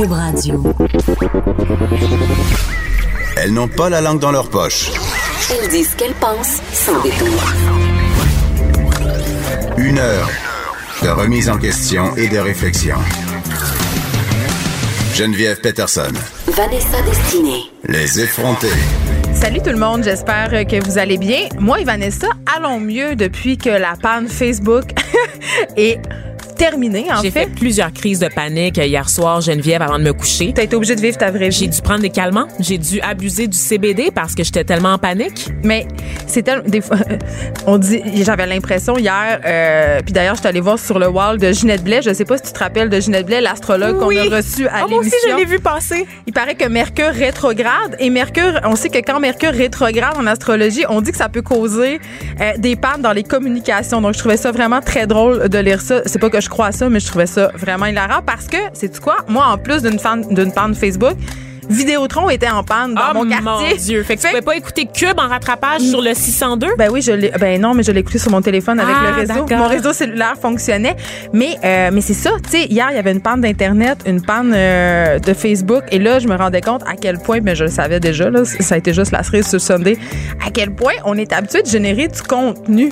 Cube Radio. Elles n'ont pas la langue dans leur poche. Elles disent ce qu'elles pensent sans détour. Une heure de remise en question et de réflexion. Geneviève Peterson. Vanessa Destinée. Les effrontés. Salut tout le monde, j'espère que vous allez bien. Moi et Vanessa allons mieux depuis que la panne Facebook est en J'ai fait plusieurs crises de panique hier soir, Geneviève, avant de me coucher. T'as été obligée de vivre ta vraie J'ai vie. dû prendre des calmants. J'ai dû abuser du CBD parce que j'étais tellement en panique. Mais c'est tellement des fois on dit j'avais l'impression hier euh, puis d'ailleurs je suis allée voir sur le wall de Ginette Blais, je sais pas si tu te rappelles de Ginette Blais, l'astrologue qu'on a reçu à Oh, moi aussi, l'émission. je l'ai vu passer. Il paraît que Mercure rétrograde et Mercure, on sait que quand Mercure rétrograde en astrologie, on dit que ça peut causer euh, des pannes dans les communications. Donc je trouvais ça vraiment très drôle de lire ça. C'est pas que je crois à ça, mais je trouvais ça vraiment hilarant parce que c'est quoi? Moi en plus d'une fan d'une panne Facebook, Vidéotron était en panne dans oh mon quartier. Dieu. Fait que tu pouvais pas écouter Cube en rattrapage sur le 602? Ben oui, je l'ai. Ben non, mais je l'ai écouté sur mon téléphone avec Ah, le réseau. Mon réseau cellulaire fonctionnait. Mais euh, mais c'est ça. Tu sais, hier il y avait une panne d'internet, une panne euh, de Facebook, et là je me rendais compte à quel point, mais je le savais déjà là, ça a été juste la cerise sur Sunday, à quel point on est habitué de générer du contenu.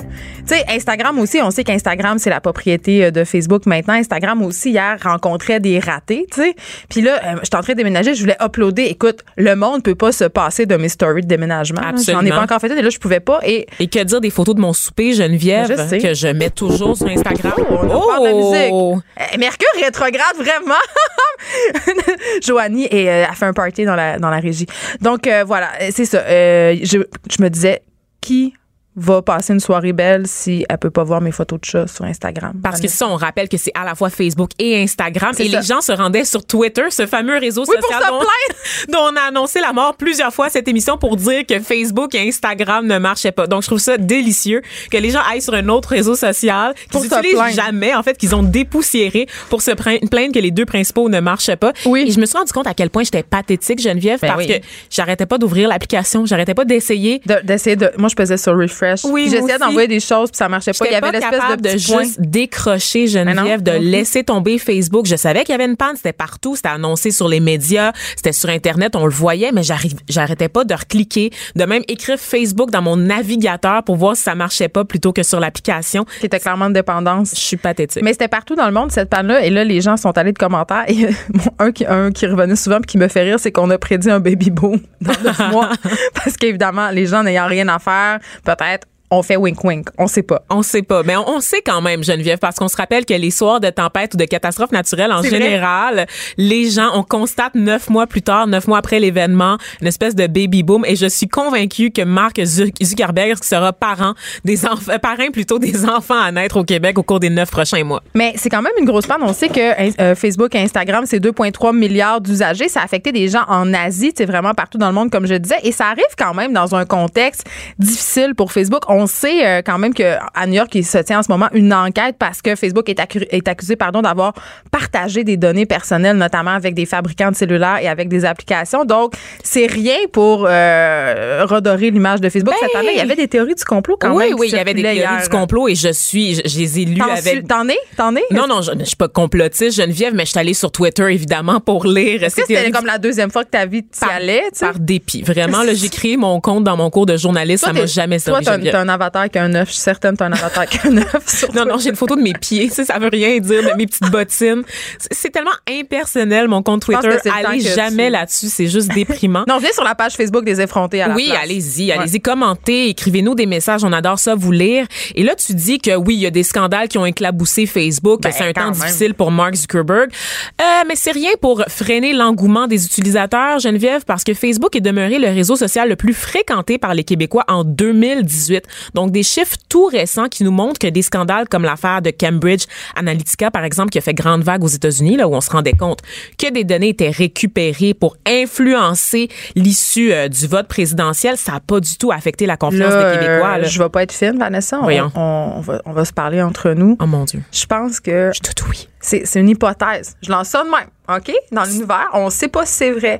Tu sais, Instagram aussi, on sait qu'Instagram c'est la propriété euh, de Facebook maintenant. Instagram aussi hier rencontrait des ratés, tu sais. Puis là, euh, j'étais en train de déménager, je voulais uploader. Écoute, le monde peut pas se passer de mes stories de déménagement. là. J'en ai Absolument. pas encore fait une, et là je pouvais pas. Et Et que dire des photos de mon souper, Geneviève, Je que je mets toujours sur Instagram? Oh, on de la musique. Euh, Mercure rétrograde vraiment? Joanie et euh, a fait un party dans la dans la régie. Donc voilà, c'est ça. Je, je me disais qui va passer une soirée belle si elle peut pas voir mes photos de chat sur Instagram. Parce que ça, on rappelle que c'est à la fois Facebook et Instagram. Et ça. les gens se rendaient sur Twitter, ce fameux réseau Oui, pour social se dont, dont on a annoncé la mort plusieurs fois cette émission pour dire que Facebook et Instagram ne marchaient pas. Donc, je trouve ça délicieux que les gens aillent sur un autre réseau social qu'ils se n'utilisent jamais, en fait, qu'ils ont dépoussiéré pour se plain- plaindre que les deux principaux ne marchaient pas. Oui. Et je me suis rendu compte à quel point j'étais pathétique, Geneviève, Ben parce oui. que j'arrêtais pas d'ouvrir l'application, j'arrêtais pas d'essayer. De- d'essayer de moi je pesais sur refresh. Oui, Puis J'essayais d'envoyer des choses puis ça marchait pas. Il y avait l'espèce de de, juste décrocher Geneviève, de. Mhm. laisser tomber Facebook. Je savais qu'il y avait une panne, c'était partout, c'était annoncé sur les médias, c'était sur Internet, on le voyait, mais j'arrive, j'arrêtais pas de recliquer, de même écrire Facebook dans mon navigateur pour voir si ça marchait pas plutôt que sur l'application. qui était clairement de dépendance. Je suis pathétique. Mais c'était partout dans le monde, cette panne-là. Et là, les gens sont allés de commentaires. Et bon, un, qui, un qui revenait souvent puis qui me fait rire, c'est qu'on a prédit un baby boom dans neuf mois. Parce qu'évidemment, les gens n'ayant rien à faire, peut-être, on fait wink-wink. On sait pas. On sait pas, mais on, on sait quand même, Geneviève, parce qu'on se rappelle que les soirs de tempête ou de catastrophe naturelle, en vrai. général, les gens, on constate neuf mois plus tard, neuf mois après l'événement, une espèce de baby boom. Et je suis convaincue que Mark Zuck- Zuckerberg sera parent des enfants, parrain plutôt des enfants à naître au Québec au cours des neuf prochains mois. Mais c'est quand même une grosse panne. On sait que euh, Facebook et Instagram, c'est 2,3 milliards d'usagers. Ça a affecté des gens en Asie, c'est vraiment partout dans le monde, comme je disais. Et ça arrive quand même dans un contexte difficile pour Facebook. On sait euh, quand même qu'à New York, il se tient en ce moment une enquête parce que Facebook est, accu- est accusé pardon, d'avoir partagé des données personnelles, notamment avec des fabricants de cellulaires et avec des applications. Donc, c'est rien pour euh, redorer l'image de Facebook. Ben, Cette année, il y avait des théories du complot quand oui, même. qui oui, il y avait des théories hier. du complot et je suis, je, je les ai lues avec. T'en es? T'en es? Non, non, je, je suis pas complotiste, Geneviève, mais je suis allée sur Twitter, évidemment, pour lire c'était comme la deuxième fois que ta vie t'y allais, tu par dépit. Vraiment, là, j'ai créé mon compte dans mon cours de journaliste. Toi, ça m'a jamais servi. Un avatar qui a un œuf. Je suis certaine que t'as un avatar qui a un œuf Non, non, j'ai une photo de mes pieds. Ça, ça veut rien dire, de mes petites bottines. C'est- tellement impersonnel, mon compte Twitter. Allez jamais tu- là-dessus. C'est juste déprimant. Non, viens sur la page Facebook des effrontés à la Oui, allez-y, allez-y, commentez, écrivez-nous des messages, on adore ça vous lire. Et là, tu dis que oui, il y a des scandales qui ont éclaboussé Facebook, Ben, que c'est un temps même. difficile pour Mark Zuckerberg. Euh, mais c'est rien pour freiner l'engouement des utilisateurs, Geneviève, parce que Facebook est demeuré le réseau social le plus fréquenté par les Québécois en 2018. Donc, des chiffres tout récents qui nous montrent que des scandales comme l'affaire de Cambridge Analytica, par exemple, qui a fait grande vague aux États-Unis, là, où on se rendait compte que des données étaient récupérées pour influencer l'issue euh, du vote présidentiel, ça n'a pas du tout affecté la confiance Là, des Québécois. euh, là. je vais pas être fine, Vanessa. On, Voyons. on- on va, on va se parler entre nous. Oh mon Dieu. Je pense que Je tout oui. c'est c'est une hypothèse. Je lance ça de même, OK? Dans l'univers, on sait pas si c'est vrai.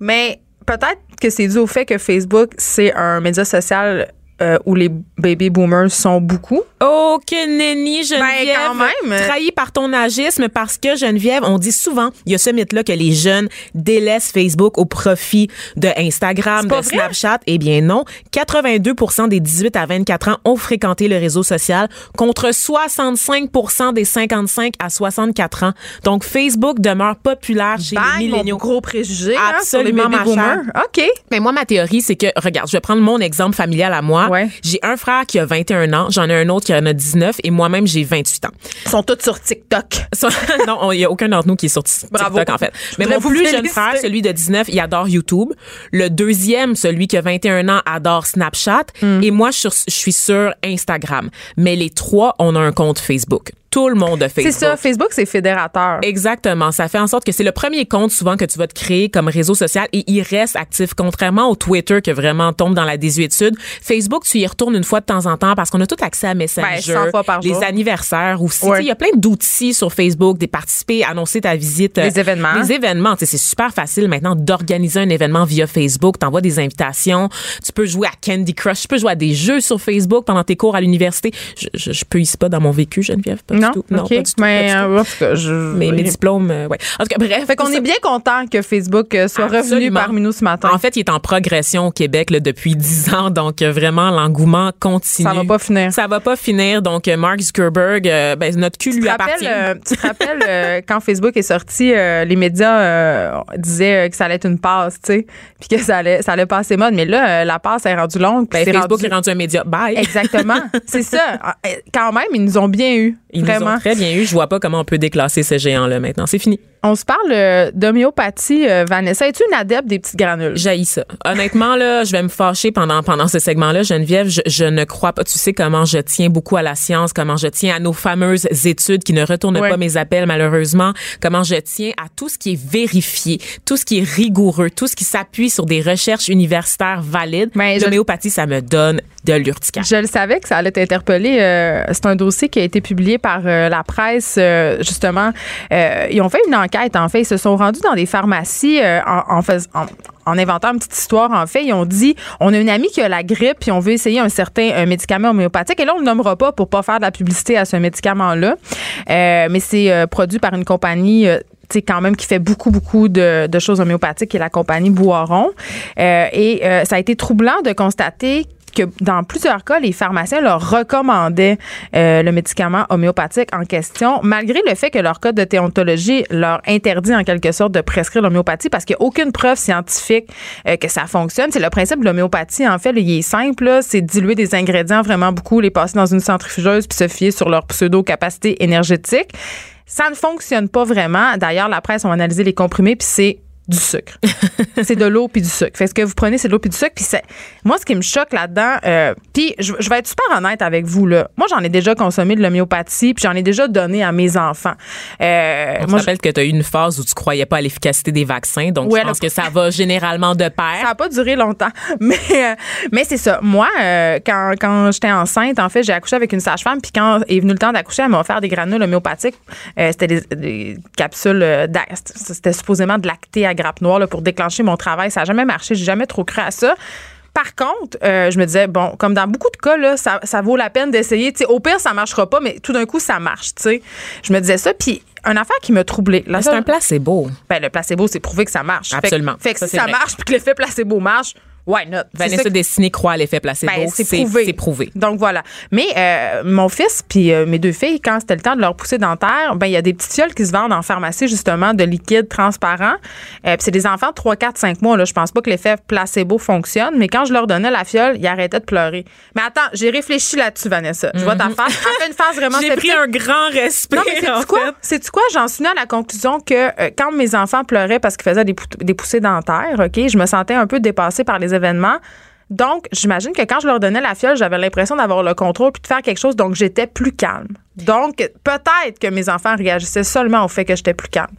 Mais peut-être que c'est dû au fait que Facebook, c'est un média social euh, où les baby boomers sont beaucoup. Ok, Nenny, Geneviève. Ben, quand même. Trahi par ton agisme parce que, Geneviève, on dit souvent, il y a ce mythe-là que les jeunes délaissent Facebook au profit de Instagram, de vrai? Snapchat. Eh bien, non. 82% des 18 à 24 ans ont fréquenté le réseau social contre 65% des 55 à 64 ans. Donc, Facebook demeure populaire chez Bang, les mon milléniaux. gros préjugé hein, sur les Absolument, baby boomers. OK. Mais moi, ma théorie, c'est que, regarde, je vais prendre mon exemple familial à moi. Ouais. J'ai un frère qui a 21 ans, j'en ai un autre qui en a 19 et moi-même, j'ai 28 ans. Ils sont tous sur TikTok. Non, il n'y a aucun d'entre nous qui est sur TikTok, Bravo. en fait. Je Mais mon plus jeune frère, celui de 19, il adore YouTube. Le deuxième, celui qui a 21 ans, adore Snapchat. Hmm. Et moi, je, suis sur- je suis sur Instagram. Mais les trois, on a un compte Facebook. Tout le monde a C'est Facebook. ça, Facebook, c'est fédérateur. Exactement. Ça fait en sorte que c'est le premier compte souvent que tu vas te créer comme réseau social et il reste actif. Contrairement au Twitter qui vraiment tombe dans la désuétude, Facebook, tu y retournes une fois de temps en temps parce qu'on a tout accès à Messenger, Ben, 100 fois par les jour. anniversaires aussi. Ouais. Il y a plein d'outils sur Facebook, des participer, annoncer ta visite. Les euh, événements. Les événements. C'est super facile maintenant d'organiser un événement via Facebook. T'envoies des invitations. Tu peux jouer à Candy Crush. Tu peux jouer à des jeux sur Facebook pendant tes cours à l'université. Je, je, je peux ici pas dans mon vécu, Geneviève. Pas non, tout. Non, OK. pas du tout. Mais pas du tout. euh, en tout cas, je... Mes, mes diplômes, euh, ouais. En tout cas, bref. Fait qu'on est bien content que Facebook euh, soit revenu parmi nous ce matin. En fait, il est en progression au Québec là, depuis 10 ans, donc euh, vraiment l'engouement continue. Ça va pas finir. Ça va pas finir. Donc Mark Zuckerberg, euh, ben, notre cul lui appartient. tu te rappelles quand Facebook est sorti, les médias disaient que ça allait être une passe, tu sais, puis que ça allait, ça allait passer mode. Mais là, la passe est rendue longue. Ben, Facebook rendu- est rendu un média. Bye. Exactement, c'est ça. Ah, euh, Quand même, ils nous ont bien eu, Ils ont très bien eu. Je vois pas comment on peut déclasser ce géant-là maintenant. C'est fini. On se parle euh, d'homéopathie, euh, Vanessa. Es-tu une adepte des petites granules? J'haïs ça. Honnêtement, là, je vais me fâcher pendant, pendant ce segment-là. Geneviève, je, je ne crois pas. Tu sais comment je tiens beaucoup à la science, comment je tiens à nos fameuses études qui ne retournent Ouais. pas mes appels, malheureusement, comment je tiens à tout ce qui est vérifié, tout ce qui est rigoureux, tout ce qui s'appuie sur des recherches universitaires valides. Ben, je- L'homéopathie, ça me donne de l'urticaire. Je le savais que ça allait t'interpeller. Euh, c'est un dossier qui a été publié par euh, la presse, euh, justement. Euh, ils ont fait une enquête, en fait. Ils se sont rendus dans des pharmacies euh, en, inventant une petite histoire, en fait. Ils ont dit, on a une amie qui a la grippe, puis on veut essayer un certain médicament homéopathique. Et là, on ne nommera pas pour pas faire de la publicité à ce médicament-là. Euh, mais c'est euh, produit par une compagnie... sais, quand même qui fait beaucoup beaucoup de, choses homéopathiques qui est la compagnie Boiron et ça a été troublant de constater que dans plusieurs cas, les pharmaciens leur recommandaient euh, le médicament homéopathique en question, malgré le fait que leur code de déontologie leur interdit en quelque sorte de prescrire l'homéopathie parce qu'il n'y a aucune preuve scientifique euh, que ça fonctionne. C'est le principe de l'homéopathie, en fait, il est simple, c'est diluer des ingrédients vraiment beaucoup, les passer dans une centrifugeuse puis se fier sur leur pseudo-capacité énergétique. Ça ne fonctionne pas vraiment. D'ailleurs, la presse a analysé les comprimés puis c'est du sucre. c'est de l'eau puis du sucre. Fait que ce que vous prenez, c'est de l'eau puis du sucre. Puis c'est- moi, ce qui me choque là-dedans, euh, puis je, je vais être super honnête avec vous là. Moi, j'en ai déjà consommé de l'homéopathie, puis j'en ai déjà donné à mes enfants. Euh, On moi, je- rappelle que tu as eu une phase où tu croyais pas à l'efficacité des vaccins, donc Ouais, je pense le- que ça va généralement de pair. ça n'a pas duré longtemps. Mais, euh, mais c'est ça. Moi, euh, quand, quand j'étais enceinte, en fait, j'ai accouché avec une sage-femme. Puis quand est venu le temps d'accoucher, elle m'a offert des granules homéopathiques. C'était des, des capsules. c'était supposément de lacté à grappe noire là, pour déclencher mon travail. Ça n'a jamais marché. J'ai jamais trop cru à ça. Par contre, euh, je me disais, bon, comme dans beaucoup de cas, là, ça, ça vaut la peine d'essayer. Au pire, ça marchera pas, mais tout d'un coup, ça marche. Je me disais ça. Puis, une affaire qui m'a troublée. C'est un placebo. ben, le placebo, c'est prouvé que ça marche. Fait que- Absolument. Fait que, Ça, si ça vrai. marche puis que l'effet placebo marche, why not? Vanessa que- Destinée croit à l'effet placebo. ben, c'est prouvé. Donc voilà. Mais euh, mon fils puis euh, mes deux filles, quand c'était le temps de leur pousser dentaire, ben il y a des petites fioles qui se vendent en pharmacie justement de liquide transparent. Euh, puis c'est des enfants de 3 4 5 mois là, je pense pas que l'effet placebo fonctionne, mais quand je leur donnais la fiole, ils arrêtaient de pleurer. Mais attends, j'ai réfléchi là-dessus Vanessa. Je vois ta face? Elle fait une face vraiment. J'ai pris un grand respect. Non, mais en c'est quoi? C'est quoi? J'en suis venue à la conclusion que euh, quand mes enfants pleuraient parce qu'ils faisaient des poussées dentaires, OK, je me sentais un peu dépassée par les événements. Donc, j'imagine que quand je leur donnais la fiole, j'avais l'impression d'avoir le contrôle puis de faire quelque chose, donc j'étais plus calme. Donc, peut-être que mes enfants réagissaient seulement au fait que j'étais plus calme.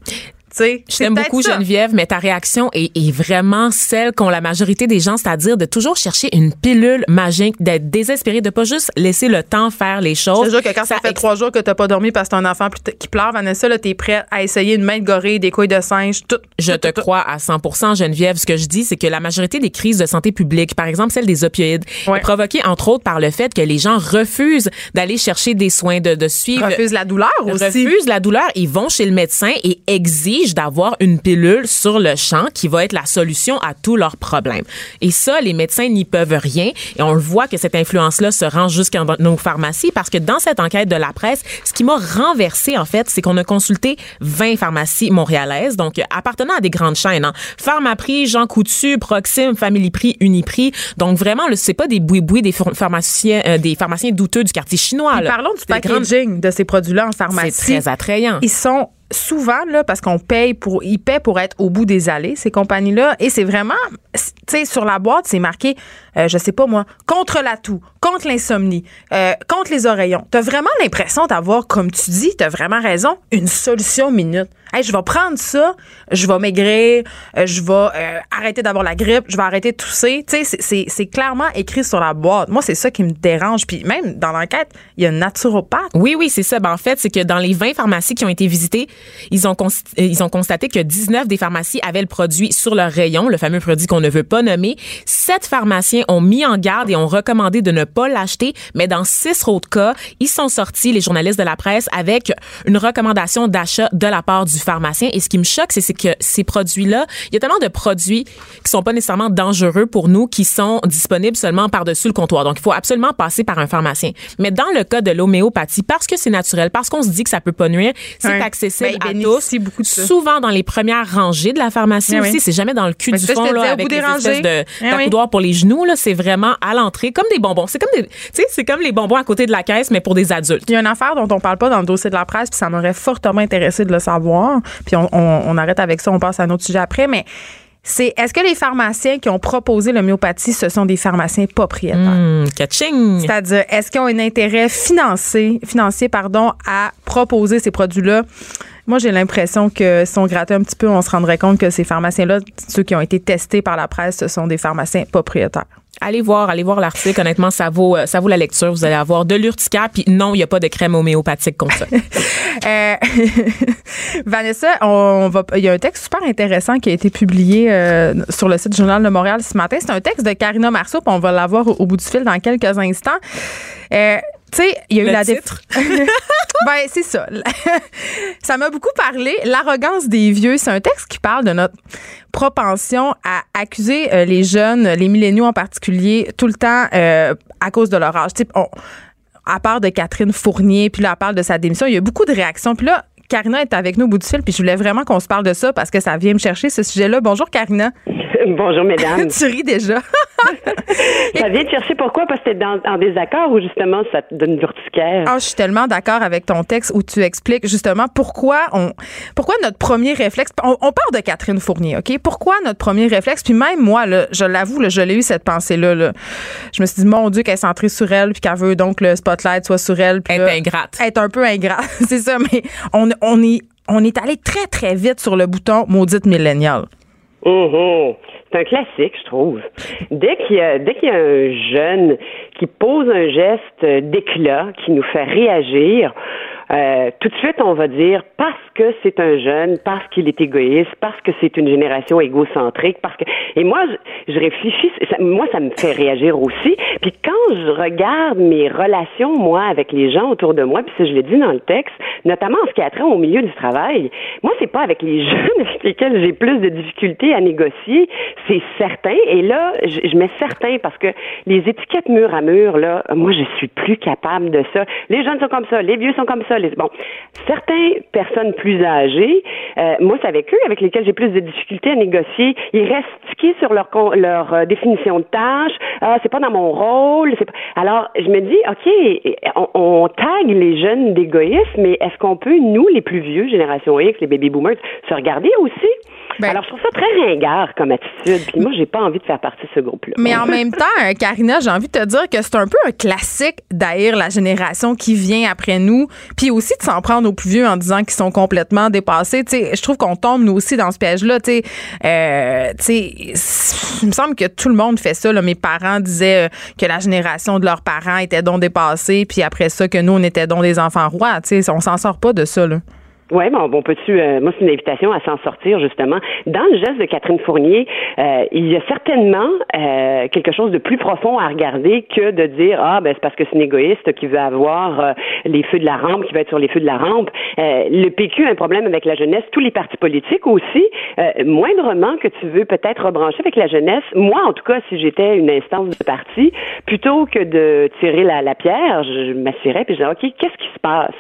Je t'aime beaucoup, ça. Geneviève, mais ta réaction est, est vraiment celle qu'ont la majorité des gens, c'est-à-dire de toujours chercher une pilule magique, d'être désespéré, de pas juste laisser le temps faire les Je choses. te jure que quand ça, fait ex- trois jours que t'as pas dormi parce que t'as un enfant qui pleure, Vanessa, là, t'es prête à essayer une main de gorille, des couilles de singe, tout. Je tout, te tout, crois à 100% Geneviève. Ce que je dis, c'est que la majorité des crises de santé publique, par exemple celle des opioïdes, Ouais. est provoquée entre autres par le fait que les gens refusent d'aller chercher des soins, de, de suivre Refuse la douleur aussi. refusent la douleur, ils vont chez le médecin et exigent d'avoir une pilule sur le champ qui va être la solution à tous leurs problèmes. Et ça, les médecins n'y peuvent rien. Et on le voit que cette influence-là se rend jusqu'à nos pharmacies parce que dans cette enquête de la presse, ce qui m'a renversé, en fait, c'est qu'on a consulté 20 pharmacies montréalaises, donc appartenant à des grandes chaînes. Hein. Pharmaprix, Jean Coutu, Proxime, Family Prix, Uniprix. Donc vraiment, c'est pas des boui-boui des ph- pharmaciens, euh, des pharmaciens douteux du quartier chinois. Là. parlons du grandes- packaging de ces produits-là en pharmacie. C'est très attrayant. Ils sont souvent là parce qu'on paye pour ils paient pour être au bout des allées ces compagnies là et c'est vraiment tu sais sur la boîte c'est marqué euh, je sais pas moi contre la toux contre l'insomnie euh, contre les oreillons. T'as vraiment l'impression d'avoir comme tu dis t'as vraiment raison une solution minute. Hey, je vais prendre ça je vais maigrir euh, je vais euh, arrêter d'avoir la grippe je vais arrêter de tousser. Tu sais c'est- clairement écrit sur la boîte. Moi c'est ça qui me dérange. Puis même dans l'enquête il y a une naturopathe. Oui, oui, c'est ça. Ben, en fait, c'est que dans les 20 pharmacies qui ont été visitées, ils ont, ils ont constaté que 19 des pharmacies avaient le produit sur leur rayon, le fameux produit qu'on ne veut pas nommer. Sept pharmaciens ont mis en garde et ont recommandé de ne pas l'acheter, mais dans six autres cas, ils sont sortis, les journalistes de la presse, avec une recommandation d'achat de la part du pharmacien. Et ce qui me choque, c'est que ces produits-là, il y a tellement de produits qui sont pas nécessairement dangereux pour nous, qui sont disponibles seulement par-dessus le comptoir. Donc, il faut absolument passer par un pharmacien. Mais dans le cas de l'homéopathie, parce que c'est naturel, parce qu'on se dit que ça peut pas nuire, c'est Ouais. accessible Ben, à tous. beaucoup de ça. Souvent dans les premières rangées de la pharmacie Ah aussi. C'est jamais dans le cul Ben, du fond là, avec des espèces rangées. de Ah oui. d'accoudoirs pour les genoux. Là, c'est vraiment à l'entrée, comme des bonbons. C'est comme des, tu sais, c'est comme les bonbons à côté de la caisse, mais pour des adultes. Il y a une affaire dont on parle pas dans le dossier de la presse, puis ça m'aurait fortement intéressé de le savoir. Puis on, on- on arrête avec ça, on passe à un autre sujet après. Mais c'est est-ce que les pharmaciens qui ont proposé l'homéopathie, ce sont des pharmaciens propriétaires? Hum, catching. C'est-à-dire, est-ce qu'ils ont un intérêt financier, financier pardon, à proposer ces produits-là? Moi, j'ai l'impression que si on grattait un petit peu, on se rendrait compte que ces pharmaciens-là, ceux qui ont été testés par la presse, ce sont des pharmaciens propriétaires. Allez voir, allez voir l'article. Honnêtement, ça vaut, euh, ça vaut la lecture. Vous allez avoir de l'urticaire, puis non, il n'y a pas de crème homéopathique comme ça. Euh, Vanessa, on va, il y a un texte super intéressant qui a été publié euh, sur le site du Journal de Montréal ce matin. C'est un texte de Karina Marceau, puis on va l'avoir au, au bout du fil dans quelques instants. Euh, tu sais, il y a eu Le la titre? ben, c'est ça. ça m'a beaucoup parlé. L'arrogance des vieux, c'est un texte qui parle de notre propension à accuser euh, les jeunes, les milléniaux en particulier, tout le temps euh, à cause de leur âge. Tu sais, on- à part de Catherine Fournier, puis là, elle parle de sa démission, il y a beaucoup de réactions. Puis là, Karina est avec nous au bout du fil, puis je voulais vraiment qu'on se parle de ça parce que ça vient me chercher ce sujet-là. Bonjour, Karina. Bonjour, mesdames. tu ris déjà. ça vient de chercher pourquoi? Parce que t'es dans, en désaccord ou justement ça te donne l'urticaire? Ah, je suis tellement d'accord avec ton texte où tu expliques justement pourquoi on, pourquoi notre premier réflexe, on, on parle de Catherine Fournier, OK? Pourquoi notre premier réflexe, puis même moi, là, je l'avoue, là, je l'ai eu cette pensée-là, là. Je me suis dit, mon Dieu, qu'elle est centrée sur elle, puis qu'elle veut donc le spotlight soit sur elle. puis Être ingrate. Être un peu ingrate, c'est ça, mais on, on est, on est allé très, très vite sur le bouton maudite millénial. Mhm. C'est un classique, je trouve. Dès qu'il y dès qu'il y a un jeune qui pose un geste d'éclat qui nous fait réagir, euh, tout de suite, on va dire parce que c'est un jeune, parce qu'il est égoïste, parce que c'est une génération égocentrique, parce que et moi, je, réfléchis, moi, ça me fait réagir aussi. Puis quand je regarde mes relations, moi, avec les gens autour de moi, puis ça, je l'ai dit dans le texte, notamment en ce qui a trait au milieu du travail, moi, c'est pas avec les jeunes avec lesquels j'ai plus de difficultés à négocier, c'est certain. Et là, je, je mets certain parce que les étiquettes mur à mur, là, moi, je suis plus capable de ça. Les jeunes sont comme ça, les vieux sont comme ça. Bon, certaines personnes plus âgées, euh, moi, c'est avec eux avec lesquels j'ai plus de difficultés à négocier. Ils restent stickés sur leur leur euh, définition de tâche. Ah, c'est pas dans mon rôle. Alors, je me dis, ok, on, on tag les jeunes d'égoïsme, mais est-ce qu'on peut, nous, les plus vieux, génération X, les baby boomers, se regarder aussi? Ben- Alors, je trouve ça très ringard comme attitude. Puis moi, j'ai pas envie de faire partie de ce groupe-là. Mais en même temps, euh, Karina, j'ai envie de te dire que c'est un peu un classique d'haïr la génération qui vient après nous, puis aussi de s'en prendre aux plus vieux en disant qu'ils sont complètement dépassés. Tu sais, je trouve qu'on tombe nous aussi dans ce piège-là. Tu sais, euh, tu sais, c- il me semble que tout le monde fait ça. Là. Mes parents disaient euh, que la génération de leurs parents était donc dépassée, puis après ça que nous on était donc des enfants rois. Tu sais, on s'en sort pas de ça. Là. Oui, bon, on peut-tu, euh, moi, c'est une invitation à s'en sortir, justement. Dans le geste de Catherine Fournier, euh, il y a certainement euh, quelque chose de plus profond à regarder que de dire, ah, ben, c'est parce que c'est une égoïste qui veut avoir les feux de la rampe, qui veut être sur les feux de la rampe. Le PQ a un problème avec la jeunesse, tous les partis politiques aussi. Moindrement que tu veux peut-être rebrancher avec la jeunesse, moi, en tout cas, si j'étais une instance de parti, plutôt que de tirer la, la pierre, je, m'assierais puis je dirais, OK, qu'est-ce qui se passe?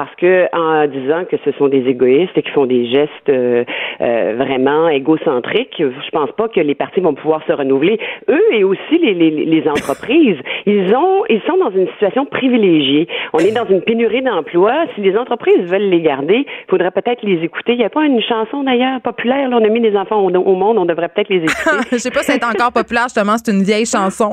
Parce que en disant que ce sont des égoïstes et qui font des gestes euh, euh, vraiment égocentriques, je pense pas que les partis vont pouvoir se renouveler. Eux et aussi les, les, les entreprises, ils ont ils sont dans une situation privilégiée. On est dans une pénurie d'emplois. Si les entreprises veulent les garder, il faudrait peut-être les écouter. Il n'y a pas une chanson d'ailleurs populaire. Là, on a mis des enfants au, au monde, on devrait peut-être les écouter. Je sais pas si c'est encore populaire, justement, c'est une vieille chanson.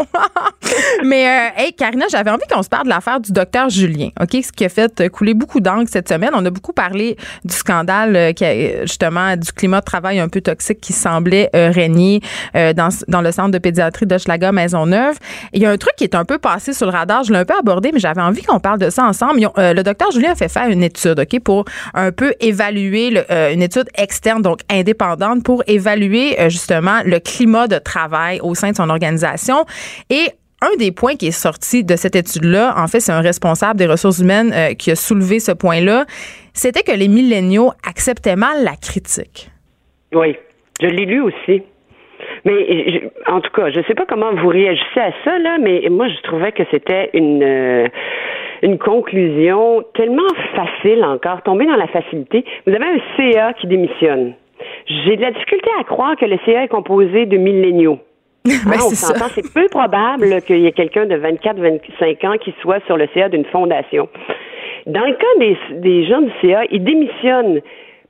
Mais, euh, hey, Karina, j'avais envie qu'on se parle de l'affaire du docteur Julien, OK? Ce qui a fait couler beaucoup d'encre cette semaine. On a beaucoup parlé du scandale, euh, qui a, justement, du climat de travail un peu toxique qui semblait euh, régner euh, dans, le centre de pédiatrie d'Hochelaga Maisonneuve. Il y a un truc qui est un peu passé sur le radar. Je l'ai un peu abordé, mais j'avais envie qu'on parle de ça ensemble. Le docteur Julien a fait faire une étude, OK, pour un peu évaluer le- une étude externe, donc indépendante, pour évaluer justement le climat de travail au sein de son organisation. Et un des points qui est sorti de cette étude-là, en fait, c'est un responsable des ressources humaines euh, qui a soulevé ce point-là, c'était que les milléniaux acceptaient mal la critique. Oui, je l'ai lu aussi. Mais en tout cas, je sais pas comment vous réagissez à ça là, mais moi je trouvais que c'était une euh, une conclusion tellement facile encore, tomber dans la facilité. Vous avez un CA qui démissionne. J'ai de la difficulté à croire que le CA est composé de milléniaux. Ben, on s'entend, c'est peu probable qu'il y ait quelqu'un de 24-25 ans qui soit sur le CA d'une fondation. Dans le cas des, des gens du CA, ils démissionnent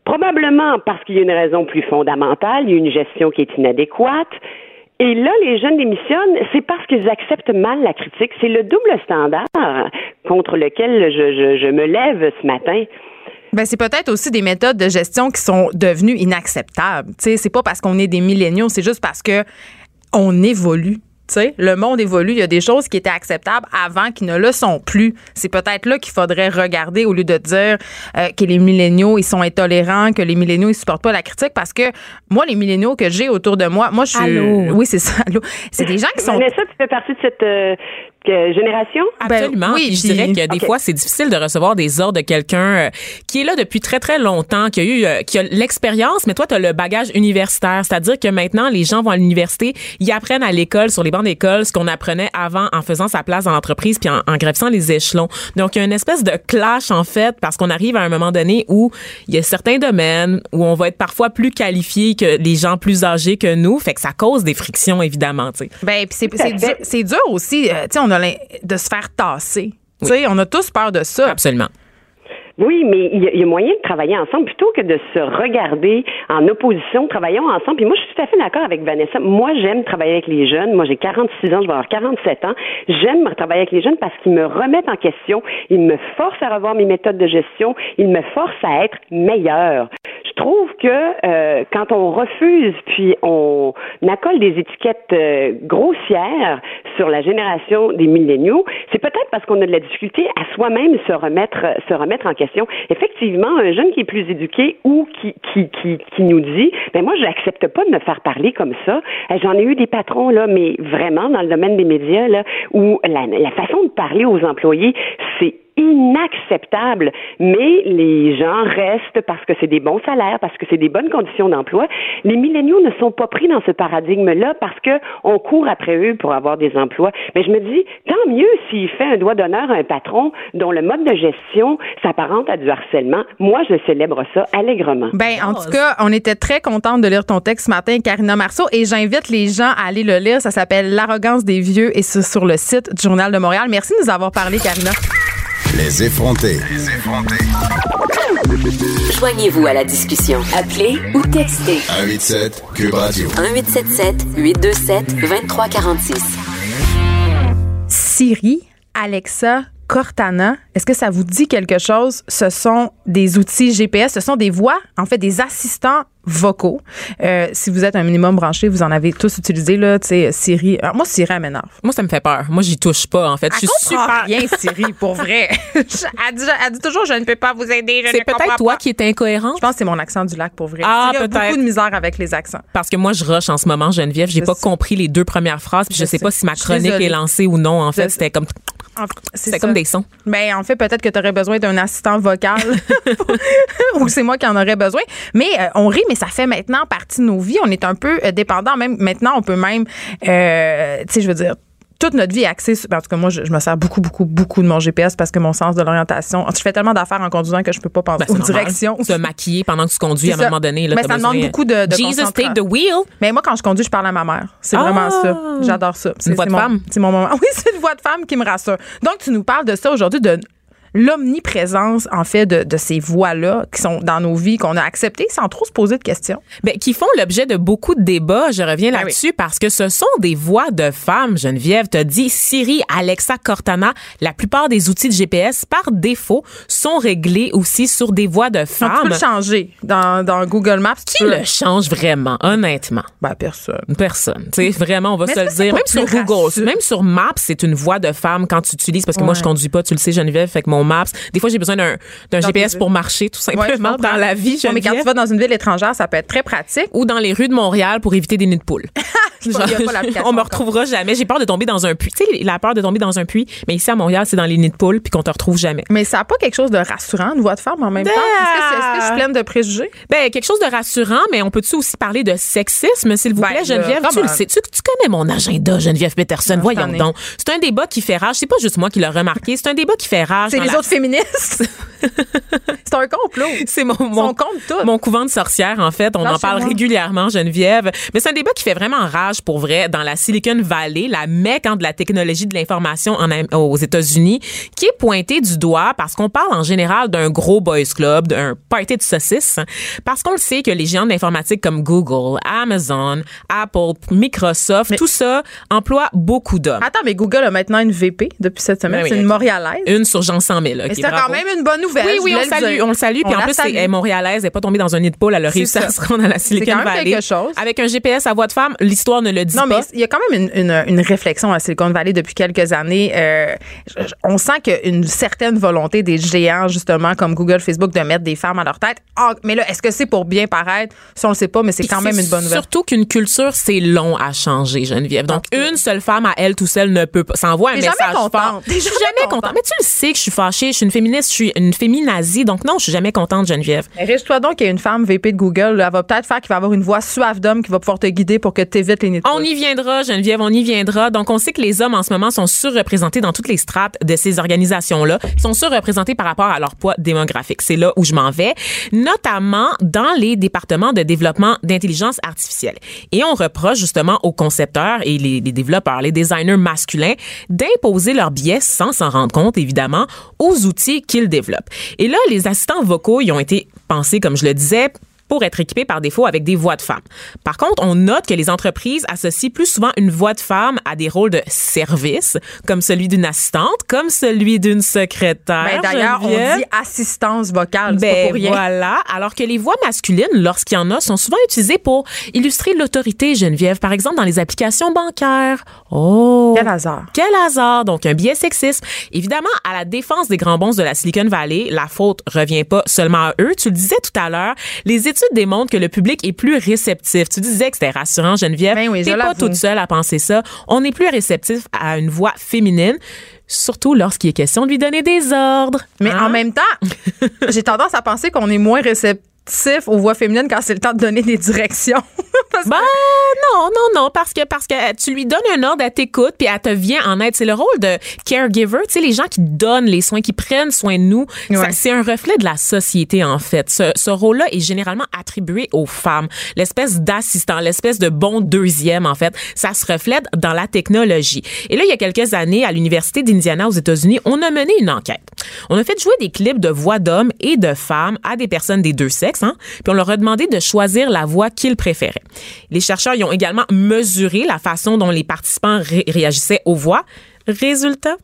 probablement parce qu'il y a une raison plus fondamentale, il y a une gestion qui est inadéquate. Et là, les jeunes démissionnent, c'est parce qu'ils acceptent mal la critique. C'est le double standard contre lequel je, je, je me lève ce matin. Ben, c'est peut-être aussi des méthodes de gestion qui sont devenues inacceptables. C'est pas parce qu'on est des milléniaux, c'est juste parce que on évolue. Tu sais, le monde évolue. Il y a des choses qui étaient acceptables avant qui ne le sont plus. C'est peut-être là qu'il faudrait regarder au lieu de dire euh, que les milléniaux, ils sont intolérants, que les milléniaux, ils supportent pas la critique parce que moi, les milléniaux que j'ai autour de moi, moi, je suis. Allô? Oui, c'est ça. Allô. C'est des gens qui sont. Vanessa, tu fais partie de cette euh, génération? Absolument. Ben, oui, Puis je dirais que des fois, c'est difficile de recevoir des ordres de quelqu'un euh, qui est là depuis très, très longtemps, qui a eu euh, qui a l'expérience, mais toi, tu as le bagage universitaire. C'est-à-dire que maintenant, les gens vont à l'université, ils apprennent à l'école, sur les bancs d'école, ce qu'on apprenait avant en faisant sa place dans l'entreprise puis en, en gravissant les échelons. Donc, il y a une espèce de clash, en fait, parce qu'on arrive à un moment donné où il y a certains domaines où on va être parfois plus qualifié que les gens plus âgés que nous. Fait que ça cause des frictions, évidemment, tu sais. Ben, puis c'est dur, dur aussi, euh, tu sais, on a de se faire tasser. Tu sais, on a tous peur de ça. Absolument. Oui, mais il y, a- moyen de travailler ensemble plutôt que de se regarder en opposition. Travaillons ensemble. Puis moi, je suis tout à fait d'accord avec Vanessa. Moi, j'aime travailler avec les jeunes. Moi, j'ai 46 ans, je vais avoir 47 ans. J'aime travailler avec les jeunes parce qu'ils me remettent en question. Ils me forcent à revoir mes méthodes de gestion. Ils me forcent à être meilleur. Je trouve que euh, quand on refuse puis on accole des étiquettes euh, grossières sur la génération des milléniaux, c'est peut-être parce qu'on a de la difficulté à soi-même se remettre se remettre en question. Effectivement, un jeune qui est plus éduqué ou qui qui qui, qui nous dit, ben moi j'accepte pas de me faire parler comme ça. Euh, J'en ai eu des patrons là, mais vraiment dans le domaine des médias là, où la, la façon de parler aux employés, c'est inacceptable, mais les gens restent parce que c'est des bons salaires, parce que c'est des bonnes conditions d'emploi. Les milléniaux ne sont pas pris dans ce paradigme-là parce que on court après eux pour avoir des emplois. Mais je me dis, tant mieux s'il fait un doigt d'honneur à un patron dont le mode de gestion s'apparente à du harcèlement. Moi, je célèbre ça allègrement. Ben, en tout cas, on était très contente de lire ton texte ce matin, Karina Marceau, et j'invite les gens à aller le lire. Ça s'appelle L'arrogance des vieux et c'est sur le site du Journal de Montréal. Merci de nous avoir parlé, Karina. Les effrontés. Les effrontés. Joignez-vous à la discussion. Appelez ou textez 187 Cube Radio. 1877 827 2346. Siri, Alexa, Cortana, est-ce que ça vous dit quelque chose? Ce sont des outils GPS, ce sont des voix, en fait, des assistants vocaux. Euh, si vous êtes un minimum branché, vous en avez tous utilisé, là, tu sais, Siri. Alors, moi, Siri, elle m'énerve. Moi, ça me fait peur. Moi, j'y touche pas, en fait. Je suis super. rien, Siri, pour vrai. elle, dit, elle dit toujours, je ne peux pas vous aider, je C'est peut-être toi pas. qui es incohérent. Je pense que c'est mon accent du lac, pour vrai. Ah, Siri a peut-être. beaucoup de misère avec les accents. Parce que moi, je rush en ce moment, Geneviève. J'ai pas sais. compris les deux premières phrases. Puis je, Je sais sais. pas si ma chronique est lancée ou non. En fait, c'était c'est comme des sons. Ben, en fait, peut-être que tu aurais besoin d'un assistant vocal ou c'est moi qui en aurais besoin. Mais euh, on rit, mais ça fait maintenant partie de nos vies. On est un peu euh, dépendant. Même maintenant, on peut même, euh, tu sais, je veux dire. Toute notre vie est axée sur. En tout cas, moi, je, je me sers beaucoup, beaucoup, beaucoup de mon GPS parce que mon sens de l'orientation. Je fais tellement d'affaires en conduisant que je peux pas penser Ben, aux normal. directions. Se maquiller pendant que tu conduis à un moment donné. Là, Mais ça demande beaucoup de- de Jesus, take the wheel. Mais moi, quand je conduis, je parle à ma mère. C'est Ah! vraiment ça. J'adore ça. C'est voix c'est de mon- femme? C'est mon moment. Oui, c'est une voix de femme qui me rassure. Donc, tu nous parles de ça aujourd'hui, de l'omniprésence, en fait, de, de ces voix-là qui sont dans nos vies, qu'on a acceptées sans trop se poser de questions. Ben, qui font l'objet de beaucoup de débats. Je reviens Ben là-dessus parce que ce sont des voix de femmes. Geneviève te dit Siri, Alexa, Cortana. La plupart des outils de GPS, par défaut, sont réglés aussi sur des voix de Donc, tu peux femmes. le changer dans, dans Google Maps. Qui peux- le change vraiment, honnêtement? Ben, personne. Personne. Tu sais, vraiment, on va Mais se le dire. Même sur Google, même sur Maps, c'est une voix de femme quand tu utilises, parce que moi, je conduis pas, tu le sais, Geneviève, fait que mon Maps, des fois, j'ai besoin d'un d'un GPS pour marcher, tout simplement, dans la vie, mais quand tu vas dans une ville étrangère, ça peut être très pratique. Ou dans les rues de Montréal pour éviter des nids de poules. On me retrouvera jamais. J'ai peur de tomber dans un puits. Tu sais, la peur de tomber dans un puits. Mais ici, à Montréal, c'est dans les nids de poules puis qu'on te retrouve jamais. Mais ça n'a pas quelque chose de rassurant, une voix de femme en même temps? Est-ce que, c'est- est-ce que je suis pleine de préjugés? Ben, quelque chose de rassurant, mais on peut-tu aussi parler de sexisme, s'il vous Ben, plaît, Geneviève? come Tu le sais. Tu, tu connais mon agenda, Geneviève Peterson? Non, Voyons donc. C'est un débat qui fait rage. C'est pas juste moi qui l'ai remarqué. C'est un débat qui fait rage. C'est les la- autres féministes. c'est un complot. C'est mon, On mon, compte tout. mon couvent de sorcières, en fait. On en parle régulièrement, Geneviève. Mais c'est un débat qui fait vraiment rage, pour vrai, dans la Silicon Valley, la mecque hein, de la technologie de l'information aux États-Unis, qui est pointée du doigt parce qu'on parle en général d'un gros boys club, d'un party de saucisses, parce qu'on le sait que les géants de l'informatique comme Google, Amazon, Apple, Microsoft, tout ça emploie beaucoup d'hommes. Attends, mais Google a maintenant une VP depuis cette semaine. Ben oui, c'est une. Montréalaise. Une sur Jean 100 000. Mais ok, c'est quand même une bonne nouvelle. Oui, oui, on salue, on le salue. Puis en plus, elle est montréalaise, elle n'est pas tombée dans un nid de poule, elle a réussi ça. à se rendre à la Silicon Valley. quelque chose. Avec un GPS à voix de femme, l'histoire ne le dit Non, mais pas. il y a quand même une, une- une réflexion à Silicon Valley depuis quelques années. Euh, on sent qu'il y a une certaine volonté des géants, justement, comme Google, Facebook, de mettre des femmes à leur tête. Ah, mais là, est-ce que c'est pour bien paraître? Ça, on le sait pas, mais c'est quand même une bonne nouvelle. Surtout qu'une culture, c'est long à changer, Geneviève. Donc, une seule femme à elle tout seule ne peut pas. Ça envoie un message jamais contente. fort. T'es Je suis jamais jamais contente. contente. Mais tu le sais que je suis fâchée, je suis une féministe, je suis une féminazie. Donc, non, je suis jamais contente, Geneviève. Mais Riche-toi donc qu'il y a une femme VP de Google. elle va peut-être faire qu'il va avoir une voix suave d'homme qui va pouvoir te guider pour que tu évites On y viendra, Geneviève, on y viendra. Donc, on sait que les hommes, en ce moment, sont surreprésentés dans toutes les strates de ces organisations-là. Ils sont surreprésentés par rapport à leur poids démographique. C'est là où je m'en vais, notamment dans les départements de développement d'intelligence artificielle. Et on reproche justement aux concepteurs et les, les développeurs, les designers masculins, d'imposer leurs biais sans s'en rendre compte, évidemment, aux outils qu'ils développent. Et là, les assistants vocaux, ils ont été pensés, comme je le disais, pour être équipés par défaut avec des voix de femmes. Par contre, on note que les entreprises associent plus souvent une voix de femme à des rôles de service, comme celui d'une assistante, comme celui d'une secrétaire. Ben, D'ailleurs, on dit assistance vocale. pas Ben pour rien. voilà. Alors que les voix masculines, lorsqu'il y en a, sont souvent utilisées pour illustrer l'autorité, Geneviève. Par exemple, dans les applications bancaires. Oh! Quel hasard. Quel hasard! Donc, un biais sexiste. Évidemment, à la défense des grands bons de la Silicon Valley, la faute revient pas seulement à eux. Tu le disais tout à l'heure, les études démontrent que le public est plus réceptif? Tu disais que c'était rassurant, Geneviève. Ben oui, T'es pas toute seule à penser ça. On est plus réceptif à une voix féminine, surtout lorsqu'il est question de lui donner des ordres. Mais Hein? en même temps, j'ai tendance à penser qu'on est moins réceptif aux voix féminines quand c'est le temps de donner des directions. bah non, non, non, parce que parce que tu lui donnes un ordre, elle t'écoute, puis elle te vient en aide. C'est le rôle de caregiver, tu sais, les gens qui donnent les soins, qui prennent soin de nous. C'est un reflet de la société en fait. Ce, ce rôle-là est généralement attribué aux femmes. L'espèce d'assistant, l'espèce de bon deuxième en fait, ça se reflète dans la technologie. Et là, il y a quelques années, à l'université d'Indiana aux États-Unis, on a mené une enquête. On a fait jouer des clips de voix d'hommes et de femmes à des personnes des deux sexes, puis on leur a demandé de choisir la voix qu'ils préféraient. Les chercheurs y ont également mesuré la façon dont les participants réagissaient aux voix. Résultat,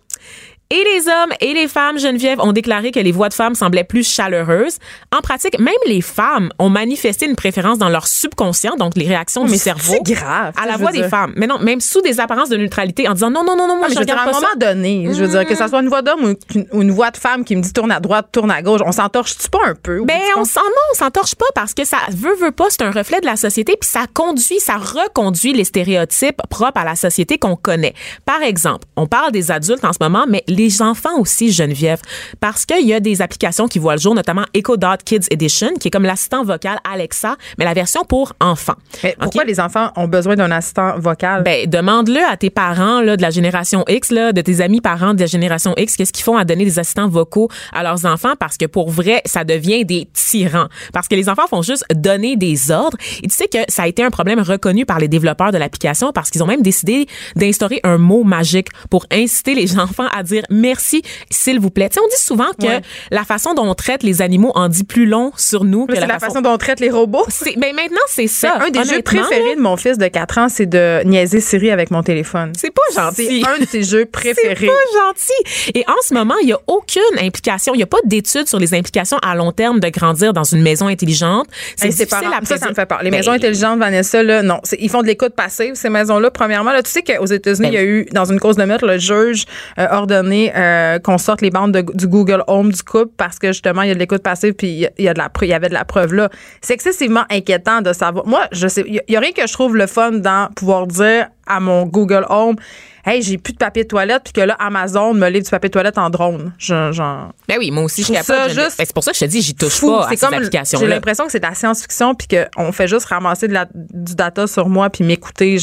et les hommes et les femmes, Geneviève, ont déclaré que les voix de femmes semblaient plus chaleureuses. En pratique, même les femmes ont manifesté une préférence dans leur subconscient, donc les réactions du cerveau. C'est grave. À la voix des femmes. Mais non, même sous des apparences de neutralité, en disant non, non, non, non, moi, ah, je, regarde à un moment donné, je veux dire, que ça soit une voix d'homme ou une, voix de femme qui me dit tourne à droite, tourne à gauche, on s'entorche-tu pas un peu? Ben, on s'en, non, on s'entorche pas parce que ça veut, veut pas, c'est un reflet de la société, puis ça conduit, ça reconduit les stéréotypes propres à la société qu'on connaît. Par exemple, on parle des adultes en ce moment, mais les enfants aussi Geneviève, parce qu'il y a des applications qui voient le jour, notamment Echo Dot Kids Edition, qui est comme l'assistant vocal Alexa, mais la version pour enfants. Mais pourquoi les enfants ont besoin d'un assistant vocal? Ben, demande-le à tes parents là, de la génération X, là, de tes amis parents de la génération X, qu'est-ce qu'ils font à donner des assistants vocaux à leurs enfants, parce que pour vrai, ça devient des tyrans. Parce que les enfants font juste donner des ordres. Et tu sais que ça a été un problème reconnu par les développeurs de l'application parce qu'ils ont même décidé d'instaurer un mot magique pour inciter les enfants à dire merci s'il vous plaît. Tu sais, on dit souvent que la façon dont on traite les animaux en dit plus long sur nous que la, la façon... dont on traite les robots. C'est, ben maintenant, c'est ça. un des jeux préférés de mon fils de 4 ans, c'est de niaiser Siri avec mon téléphone. C'est pas gentil. C'est un de ses jeux préférés. c'est pas gentil. Et en ce moment, il y a aucune implication, il y a pas d'études sur les implications à long terme de grandir dans une maison intelligente. C'est difficile à Ça, ça me fait peur. Les ben, maisons intelligentes, Vanessa, là, non. Ils font de l'écoute passive, ces maisons-là. Premièrement, là, tu sais qu'aux États-Unis, ben il y a eu, dans une cause de meurtre, le juge euh, ordonné euh, qu'on sorte les bandes du Google Home du couple parce que justement, il y a de l'écoute passive puis il y, a de la, il y avait de la preuve là. C'est excessivement inquiétant de savoir. Moi, je sais, il y, a rien que je trouve le fun dans pouvoir dire à mon Google Home hey, j'ai plus de papier de toilette, puis que là, Amazon me livre du papier de toilette en drone. Genre, ben oui, moi aussi, je suis capable. Ben, c'est pour ça que je te dis, j'y touche pas à comme applications J'ai l'impression que c'est de la science-fiction, puis qu'on fait juste ramasser de la, du data sur moi, puis m'écouter.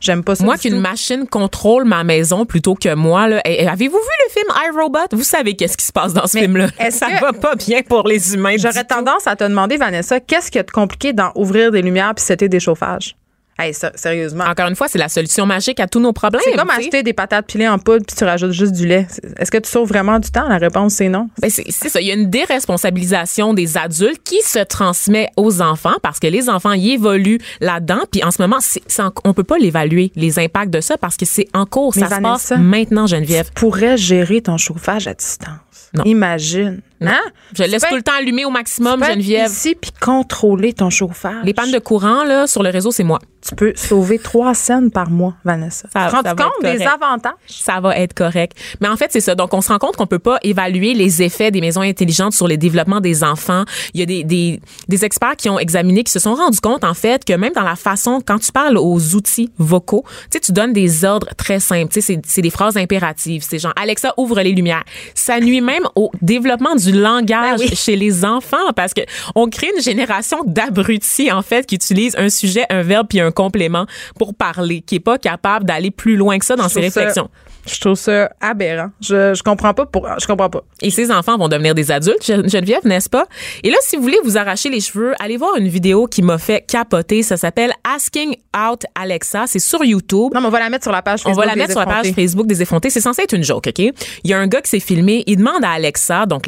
J'aime pas ça. Moi, qu'une machine contrôle ma maison plutôt que moi, là. Avez-vous vu le film iRobot? Vous savez qu'est-ce qui se passe dans ce film-là. Ça va pas bien pour les humains. J'aurais tendance à te demander, Vanessa, qu'est-ce qui est compliqué dans ouvrir des lumières puis c'était des chauffages? Hey, sérieusement. Encore une fois, c'est la solution magique à tous nos problèmes. C'est comme acheter des patates pilées en poudre puis tu rajoutes juste du lait. Est-ce que tu sauves vraiment du temps? La réponse, c'est non. Ben c'est ça. Il y a une déresponsabilisation des adultes qui se transmet aux enfants parce que les enfants y évoluent là-dedans. Puis en ce moment, c'est, on peut pas l'évaluer, les impacts de ça, parce que c'est en cours. ça se passe maintenant, Geneviève. Tu pourrais gérer ton chauffage à distance. Non. Imagine. Hein? Je laisse tout le temps allumé au maximum, tu Geneviève. ici puis contrôler ton chauffage. Les pannes de courant là sur le réseau, c'est moi. Tu peux sauver trois scènes par mois, Vanessa. Ça, tu compte des avantages? Ça va être correct. Mais en fait, c'est ça. Donc, on se rend compte qu'on peut pas évaluer les effets des maisons intelligentes sur le développement des enfants. Il y a des, des, des experts qui ont examiné, qui se sont rendus compte, en fait, que même dans la façon, quand tu parles aux outils vocaux, tu sais, tu donnes des ordres très simples. Tu sais, c'est des phrases impératives. C'est genre, Alexa, ouvre les lumières. Ça nuit même au développement du langage ben chez les enfants parce que on crée une génération d'abrutis, en fait, qui utilisent un sujet, un verbe puis un complément pour parler, qui est pas capable d'aller plus loin que ça dans ses réflexions. je trouve ça aberrant. Je, je comprends pas pour, je comprends pas. Et ces enfants vont devenir des adultes, Geneviève, n'est-ce pas? Et là, si vous voulez vous arracher les cheveux, allez voir une vidéo qui m'a fait capoter. Ça s'appelle Asking Out Alexa. C'est sur YouTube. Non, mais on va la mettre sur la page Facebook. On va la mettre sur la page Facebook des effrontés. C'est censé être une joke, OK? Il y a un gars qui s'est filmé. Il demande à Alexa, donc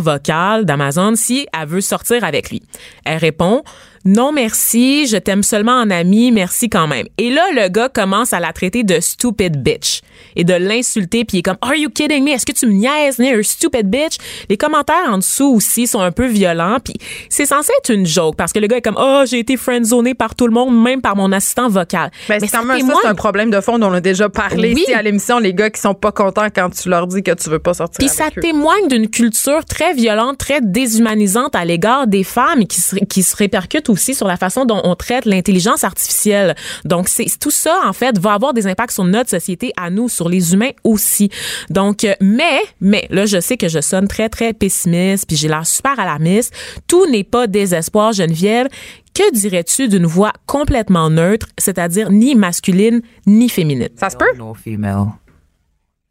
vocal d'Amazon, si elle veut sortir avec lui. Elle répond, non merci, je t'aime seulement en ami, merci quand même. Et là, le gars commence à la traiter de stupid bitch et de l'insulter, puis il est comme Are you kidding me? Est-ce que tu me niaises, un stupid bitch? Les commentaires en dessous aussi sont un peu violents, puis c'est censé être une joke parce que le gars est comme Oh, j'ai été friendzoné par tout le monde, même par mon assistant vocal. Ben, Mais c'est ça, c'est un problème de fond dont on a déjà parlé ici à l'émission, les gars qui sont pas contents quand tu leur dis que tu veux pas sortir. Puis ça témoigne d'une culture très violente, très déshumanisante à l'égard des femmes qui se, qui se répercute aussi sur la façon dont on traite l'intelligence artificielle. Donc, c'est tout ça, en fait, va avoir des impacts sur notre société à nous, sur les humains aussi. Donc, euh, mais, mais, là, je sais que je sonne très, très pessimiste, puis j'ai l'air super alarmiste. Tout n'est pas désespoir, Geneviève. Que dirais-tu d'une voix complètement neutre, c'est-à-dire ni masculine ni féminine? Ça se peut? female.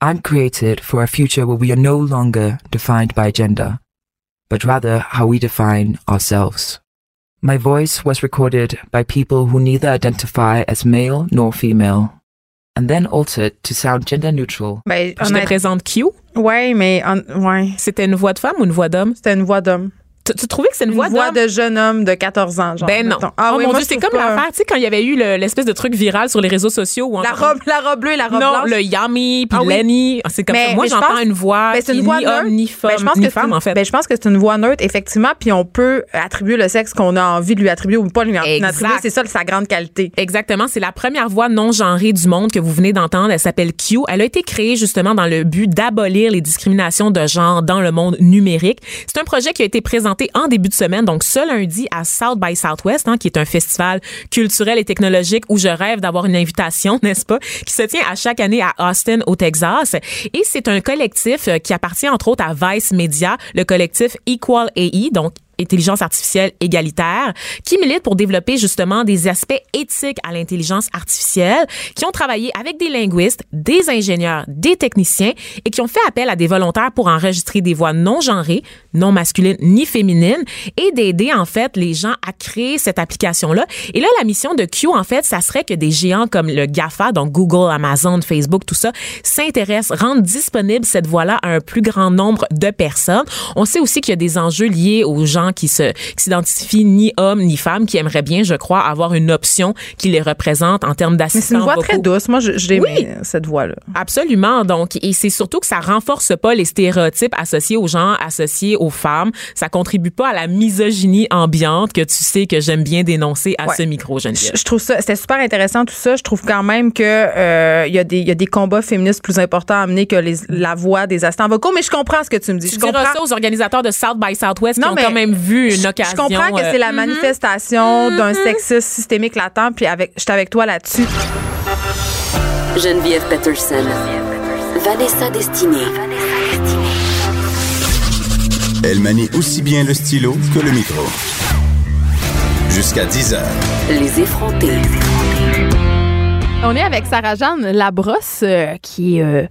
I'm created for a future where we are no longer defined by gender, but rather how we define ourselves. My voice was recorded by people who neither identify as male nor female, and then altered to sound gender neutral. Ben, Je te honnête- présente Q. Ouais, mais hon- ouais, C'était une voix de femme ou une voix d'homme? c'était une voix d'homme. Tu, trouvais que c'est une, Une voix, de jeune homme de 14 ans, genre. Ben non. Ah oh oui, mon Dieu, c'est comme l'affaire, tu sais, quand il y avait eu le- l'espèce de truc viral sur les réseaux sociaux où on La robe, la robe bleue et la robe non, blanche. le yummy puis Ah oui. Lenny. Ah, C'est comme Mais- ça. Moi, j'entends une voix Ben, c'est est une ni voix homme, neutre. ni femme, Ben, je pense ni que femme, une- en fait. ben, je pense que c'est une voix neutre, effectivement, puis on peut attribuer le sexe qu'on a envie de lui attribuer ou pas lui Exact. attribuer. C'est ça sa grande qualité. Exactement, c'est la première voix non genrée du monde que vous venez d'entendre. Elle s'appelle Q. Elle a été créée justement dans le but d'abolir les discriminations de genre dans le monde numérique. C'est un projet qui a été présenté en début de semaine, donc ce lundi à South by Southwest, hein, qui est un festival culturel et technologique où je rêve d'avoir une invitation, n'est-ce pas, qui se tient à chaque année à Austin, au Texas. Et c'est un collectif euh, qui appartient entre autres à Vice Media, le collectif Equal AI, donc intelligence artificielle égalitaire, qui milite pour développer justement des aspects éthiques à l'intelligence artificielle, qui ont travaillé avec des linguistes, des ingénieurs, des techniciens et qui ont fait appel à des volontaires pour enregistrer des voix non genrées, non masculines ni féminines et d'aider en fait les gens à créer cette application-là. Et là, la mission de Q, en fait, ça serait que des géants comme le GAFA, donc Google, Amazon, Facebook, tout ça, s'intéressent, rendent disponible cette voix-là à un plus grand nombre de personnes. On sait aussi qu'il y a des enjeux liés aux gens qui se qui s'identifient ni hommes ni femmes, qui aimeraient bien, je crois, avoir une option qui les représente en termes Mais c'est une voix vocaux. très douce. Moi, je, je Oui. cette voix-là. Absolument. Donc, et c'est surtout que ça renforce pas les stéréotypes associés aux gens, associés aux femmes. Ça contribue pas à la misogynie ambiante que tu sais que j'aime bien dénoncer à Ouais. ce micro, Je, Geneviève. je trouve ça, c'était super intéressant tout ça. Je trouve quand même que euh, il y a des, il y a des combats féministes plus importants à mener que les, la voix des assistants vocaux. Mais je comprends ce que tu me dis. Tu je comprends. ça aux organisateurs de South by Southwest Non, qui ont mais quand même vu une Je- occasion. Je comprends que euh, c'est la manifestation d'un sexisme systémique latent, puis avec, je suis avec toi là-dessus. Geneviève Peterson. Vanessa Destinée. Elle manie aussi bien le stylo que le micro. Jusqu'à 10 heures. Les effrontés. On est avec Sarah-Jeanne Labrosse, euh, qui est euh,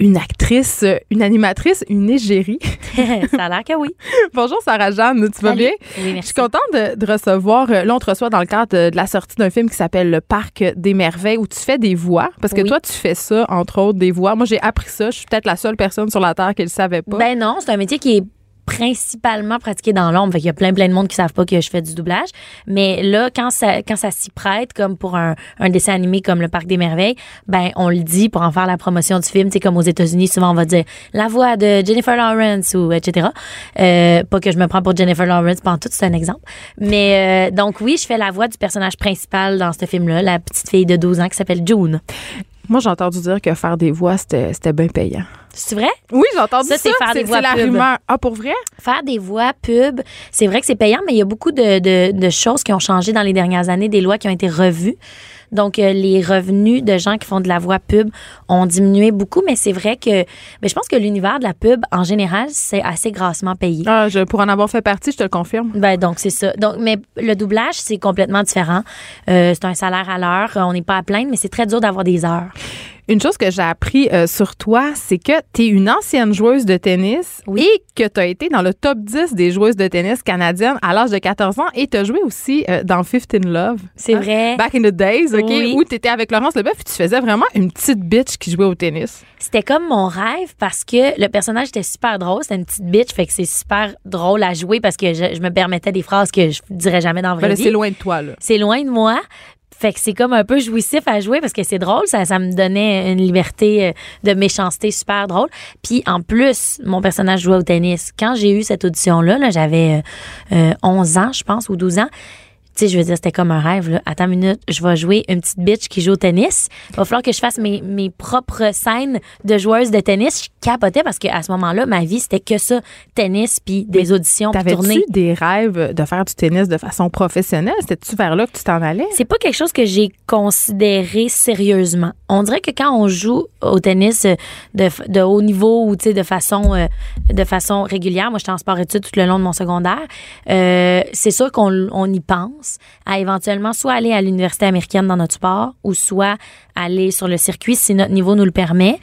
une actrice, euh, une animatrice, une égérie. ça a l'air que oui. Bonjour Sarah-Jeanne, tu vas Salut. bien? Oui, Je merci. suis contente de, de recevoir. Là, on te reçoit dans le cadre de, de la sortie d'un film qui s'appelle Le Parc des Merveilles, où tu fais des voix. Parce que Oui. toi, tu fais ça, entre autres, des voix. Moi, j'ai appris ça. Je suis peut-être la seule personne sur la Terre qui le savait pas. Ben non, c'est un métier qui est principalement pratiqué dans l'ombre. Fait qu'il y a plein, plein de monde qui savent pas que je fais du doublage. Mais là, quand ça, quand ça s'y prête, comme pour un, un dessin animé comme Le Parc des Merveilles, ben, on le dit pour en faire la promotion du film. Tu sais, comme aux États-Unis, souvent, on va dire la voix de Jennifer Lawrence ou etc. Euh, pas que je me prends pour Jennifer Lawrence, pas en tout, c'est un exemple. Mais, euh, donc oui, je fais la voix du personnage principal dans ce film-là, la petite fille de 12 ans qui s'appelle June. Moi, j'ai entendu dire que faire des voix, c'était c'était bien payant. C'est vrai? Oui, j'ai entendu ça. Ça, c'est faire des voix C'est la pub. rumeur. Ah, pour vrai? faire des voix pub, c'est vrai que c'est payant, mais il y a beaucoup de, de, de choses qui ont changé dans les dernières années, des lois qui ont été revues. Donc, euh, les revenus de gens qui font de la voix pub ont diminué beaucoup, mais c'est vrai que ben, je pense que l'univers de la pub, en général, c'est assez grassement payé. Ah, je, pour en avoir fait partie, je te le confirme. Ben, donc, c'est ça. Donc, mais le doublage, c'est complètement différent. Euh, c'est un salaire à l'heure. On n'est pas à plaindre, mais c'est très dur d'avoir des heures. Une chose que j'ai appris euh, sur toi, c'est que tu es une ancienne joueuse de tennis Oui. et que tu as été dans le top 10 des joueuses de tennis canadiennes à l'âge de 14 ans et tu as joué aussi euh, dans 15 Love. C'est Hein? vrai. Back in the days, OK? Oui. Où tu étais avec Laurence Leboeuf et tu faisais vraiment une petite bitch qui jouait au tennis. C'était comme mon rêve parce que le personnage était super drôle. C'était une petite bitch, fait que c'est super drôle à jouer parce que je, je me permettais des phrases que je dirais jamais dans la Ben vraie vie. c'est loin de toi, là. C'est loin de moi. Fait que c'est comme un peu jouissif à jouer parce que c'est drôle, ça, ça me donnait une liberté euh, de méchanceté super drôle. Puis en plus, mon personnage jouait au tennis. Quand j'ai eu cette audition-là, là, j'avais euh, euh, 11 ans, je pense, ou 12 ans. Tu sais, je veux dire, c'était comme un rêve, là. Attends une minute, je vais jouer une petite bitch qui joue au tennis. Il va falloir que je fasse mes, mes propres scènes de joueuse de tennis. Je capotais parce qu'à ce moment-là, ma vie, c'était que ça, tennis, puis des auditions, puis tournées. T'avais-tu des rêves de faire du tennis de façon professionnelle? C'était-tu vers là que tu t'en allais? C'est pas quelque chose que j'ai considéré sérieusement. On dirait que quand on joue au tennis de, de haut niveau ou, tu sais, de façon, euh, de façon régulière, moi, j'étais en sport-études tout le long de mon secondaire, euh, c'est sûr qu'on on y pense à éventuellement soit aller à l'université américaine dans notre sport ou soit aller sur le circuit si notre niveau nous le permet.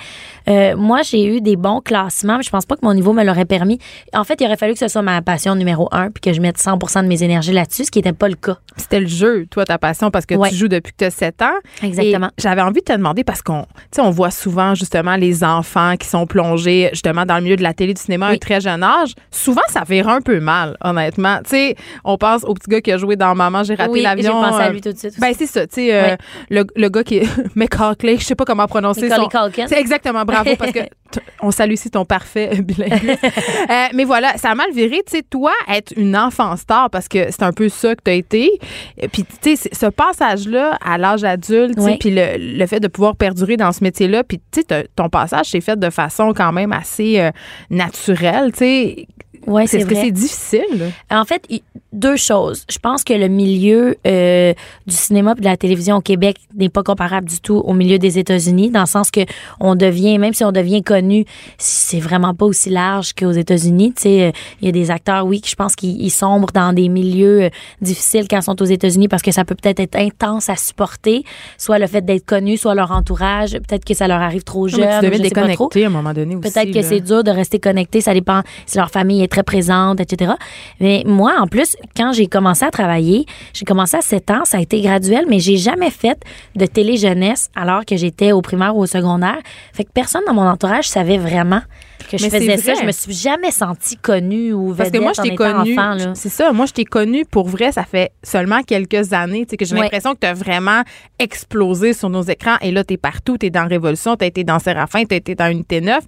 Euh, moi, j'ai eu des bons classements, mais je pense pas que mon niveau me l'aurait permis. En fait, il aurait fallu que ce soit ma passion numéro un puis que je mette 100% de mes énergies là-dessus, ce qui n'était pas le cas. C'était le jeu, toi, ta passion, parce que Ouais. tu joues depuis que tu as 7 ans. Exactement. J'avais envie de te demander, parce qu'on on voit souvent, justement, les enfants qui sont plongés, justement, dans le milieu de la télé, du cinéma à un Oui. très jeune âge. Souvent, ça vire un peu mal, honnêtement. Tu sais, on pense au petit gars qui a joué dans Maman, j'ai raté Oui, l'avion. j'ai pensé à euh, lui tout de suite. Ben, c'est ça, tu sais, euh, le, le gars qui est McCarkley, je sais pas comment prononcer Macaulay son... C'est exactement, bravo, parce que on salue ici ton parfait bilingue. Euh, mais voilà, ça a mal viré, tu sais, toi, être une enfant star, parce que c'est un peu ça que tu as été. Et Puis, tu sais, ce passage-là à l'âge adulte, Oui. puis le, le fait de pouvoir perdurer dans ce métier-là, puis, tu sais, ton passage s'est fait de façon quand même assez euh, naturelle, tu sais. Ouais, c'est Est-ce que c'est difficile? En fait, deux choses. Je pense que le milieu euh, du cinéma et de la télévision au Québec n'est pas comparable du tout au milieu des États-Unis, dans le sens que on devient, même si on devient connu, c'est vraiment pas aussi large qu'aux États-Unis. Tu sais, euh, il y a des acteurs, oui, qui je pense qu'ils ils sombrent dans des milieux euh, difficiles quand ils sont aux États-Unis parce que ça peut peut-être être intense à supporter, soit le fait d'être connu, soit leur entourage. Peut-être que ça leur arrive trop Non, mais jeune. tu devais je te sais pas trop. déconnecter à un moment donné. Peut-être que c'est dur de rester connecté, ça dépend si leur famille est très présente, etc. Mais moi, en plus, quand j'ai commencé à travailler, j'ai commencé à 7 ans, ça a été graduel, mais j'ai jamais fait de télé-jeunesse alors que j'étais au primaire ou au secondaire. Fait que personne dans mon entourage savait vraiment que je Mais faisais ça. Je me suis jamais sentie connue ou Parce que moi, je t'ai étant connu. enfant, là. C'est ça. Moi, je t'ai connu pour vrai. Ça fait seulement quelques années. Tu sais, que j'ai Ouais. l'impression que tu as vraiment explosé sur nos écrans. Et là, tu es partout. Tu es dans Révolution. Tu as été dans Séraphin. Tu as été dans Unité 9.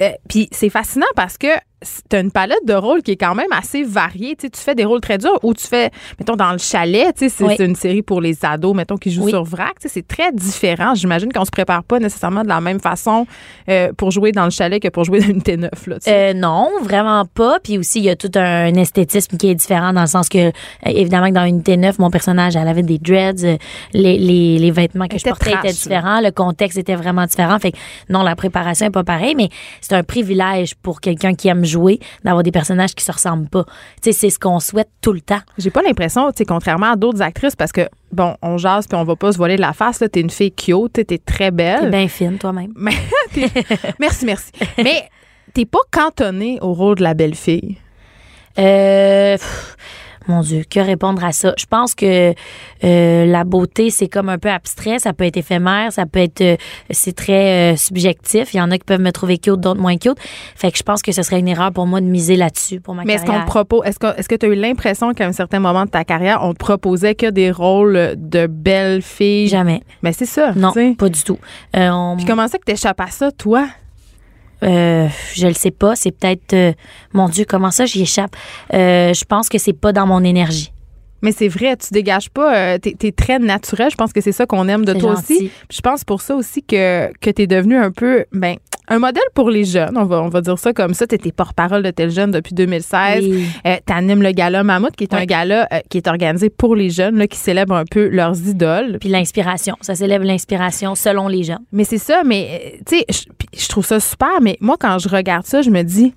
Euh, Puis c'est fascinant parce que tu as une palette de rôles qui est quand même assez variée. Tu sais, tu fais des rôles très durs ou tu fais, mettons, dans le chalet, tu sais, c'est Oui. une série pour les ados, mettons, qui jouent Oui. sur VRAC. Tu sais, C'est très différent. J'imagine qu'on se prépare pas nécessairement de la même façon euh, pour jouer dans le chalet que pour jouer dans Unité 9. Là. Euh, non, vraiment pas. Puis aussi, il y a tout un esthétisme qui est différent dans le sens que, euh, évidemment, que dans Unité 9, mon personnage, elle avait des dreads. euh, Les, les, les vêtements que je portais trash, étaient différents. Le contexte était vraiment différent. Fait que, non, la préparation est pas pareille, mais c'est un privilège pour quelqu'un qui aime jouer d'avoir des personnages qui se ressemblent pas. Tu sais, c'est ce qu'on souhaite tout le temps. J'ai pas l'impression, tu sais, contrairement à d'autres actrices, parce que, bon, on jase puis on va pas se voiler la face, là. T'es une fille cute, t'es- t'es très T'es belle. bien fine, toi-même. T'es- merci, merci. Mais t'es pas cantonnée au rôle de la belle-fille. Euh, pff, mon Dieu, que répondre à ça? Je pense que euh, la beauté, c'est comme un peu abstrait. Ça peut être éphémère, ça peut être... euh, c'est très euh, subjectif. Il y en a qui peuvent me trouver cute, d'autres moins cute. Fait que je pense que ce serait une erreur pour moi de miser là-dessus pour ma Mais est-ce qu'on carrière. te propose, est-ce que, est-ce que t'as eu l'impression qu'à un certain moment de ta carrière, on te proposait que des rôles de belle-fille? Jamais. Mais c'est ça. Non, tu pas du tout. On- Puis comment ça que t'échappes à ça, toi? Euh, je le sais pas. C'est peut-être... euh, mon Dieu, comment ça j'y échappe? Euh, je pense que c'est pas dans mon énergie. Mais c'est vrai, tu dégages pas, t'es, très naturel. Je pense que c'est ça qu'on aime de toi gentil. aussi. Puis je pense pour ça aussi que, que t'es devenu un peu, ben, un modèle pour les jeunes. On va, on va dire ça comme ça. T'étais porte-parole de tel jeune depuis 2016. Oui. Euh, T'animes le gala Mammouth, qui est un gala euh, qui est organisé pour les jeunes, là, qui célèbre un peu leurs idoles. Puis l'inspiration. Ça célèbre l'inspiration selon les gens. Mais c'est ça, mais euh, tu sais, je- trouve ça super, mais moi, quand je regarde ça, je me dis,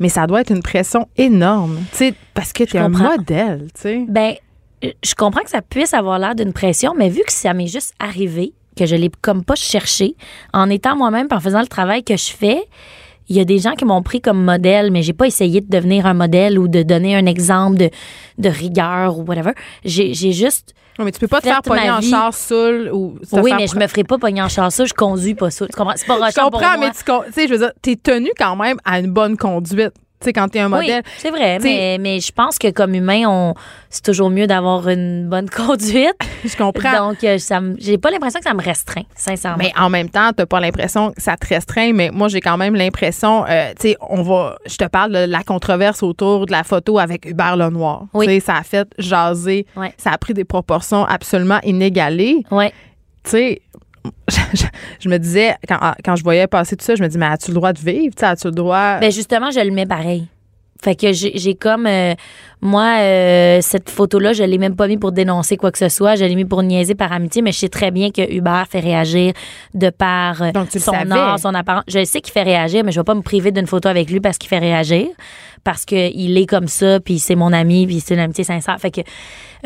mais ça doit être une pression énorme, tu sais, parce que t'es un comprends. modèle, tu sais. Ben, je comprends que ça puisse avoir l'air d'une pression, mais vu que ça m'est juste arrivé, que je l'ai comme pas cherché, en étant moi-même, en faisant le travail que je fais, il y a des gens qui m'ont pris comme modèle, mais j'ai pas essayé de devenir un modèle ou de donner un exemple de, de rigueur ou whatever. J'ai j'ai juste. Non, mais tu peux pas te faire pogner en char saoul ou oui, mais je me ferai pas pogner en chasse, je conduis pas ça. Tu comprends? C'est pas Je pour comprends, moi. mais tu sais, je veux dire, t'es tenu quand même à une bonne conduite, sais, quand t'es un modèle. Oui, c'est vrai, mais, mais je pense que comme humain, on c'est toujours mieux d'avoir une bonne conduite. je comprends. Donc, euh, ça j'ai pas l'impression que ça me restreint, sincèrement. Mais en même temps, t'as pas l'impression que ça te restreint, mais moi, j'ai quand même l'impression, euh, tu sais, on va, je te parle de la controverse autour de la photo avec Hubert Lenoir. Oui. Tu sais, ça a fait jaser. Ouais. Ça a pris des proportions absolument inégalées. ouais. Tu sais, je, me disais, quand, quand je voyais passer tout ça, je me dis, mais as-tu le droit de vivre? As-tu le droit? Ben justement, je le mets pareil. Fait que j'ai comme euh, moi euh, cette photo là, je l'ai même pas mis pour dénoncer quoi que ce soit, je l'ai mis pour niaiser par amitié, mais je sais très bien que Hubert fait réagir de par euh, Donc, son art, son apparence. Je sais qu'il fait réagir, mais je vais pas me priver d'une photo avec lui parce qu'il fait réagir parce que il est comme ça, puis c'est mon ami, puis c'est une amitié sincère. Fait que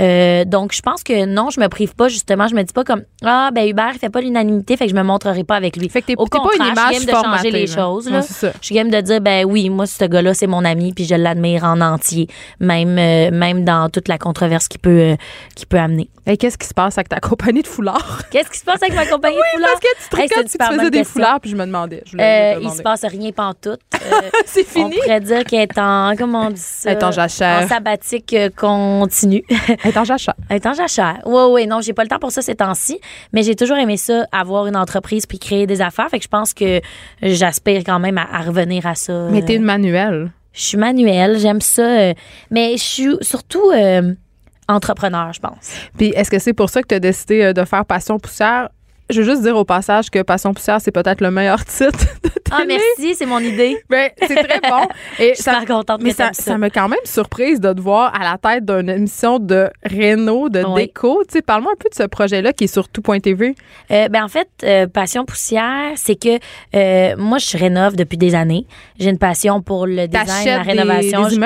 euh, donc je pense que non, je me prive pas justement, je me dis pas comme ah ben Hubert il fait pas l'unanimité, fait que je me montrerai pas avec lui. Fait que t'es- Au t'es pas une je suis image game de changer les là. choses là. ça. Je suis game de dire, ben oui, moi, ce gars-là, c'est mon ami, puis je l'admire en entier, même, euh, même dans toute la controverse qu'il peut, euh, qu'il peut amener. Hey, qu'est-ce qui se passe avec ta compagnie de foulards? Qu'est-ce qui se passe avec ma compagnie de foulards? Parce que tu Hey, une puis tu faisais des question. foulards, puis je me demandais. Je Euh, te il se passe rien pantoute. Euh, C'est on fini? pourrait dire qu'elle est en, comment on dit ça? Elle est en jachère. En sabbatique continue. Est en jachère. Est en jachère. Oui, oui, non, j'ai pas le temps pour ça ces temps-ci, mais j'ai toujours aimé ça, avoir une entreprise puis créer des affaires. Fait que je pense que j'aspire quand même à, à revenir à ça. Mais t'es une manuelle. Je suis manuelle, j'aime ça. euh, mais je suis surtout euh, entrepreneur, je pense. Puis est-ce que c'est pour ça que tu as décidé euh, de faire Passion Poussière? Je veux juste dire au passage que Passion Poussière, c'est peut-être le meilleur titre de télé. Ah, merci, c'est mon idée. Ben, c'est très bon. Et Je suis super contente mais ça ça. ça m'a quand même surprise de te voir à la tête d'une émission de réno, de Oui. déco. Tu sais, parle-moi un peu de ce projet-là qui est sur tout.tv. Euh, ben en fait, euh, passion poussière, c'est que euh, moi je rénove depuis des années. J'ai une passion pour le design, la des, rénovation. des?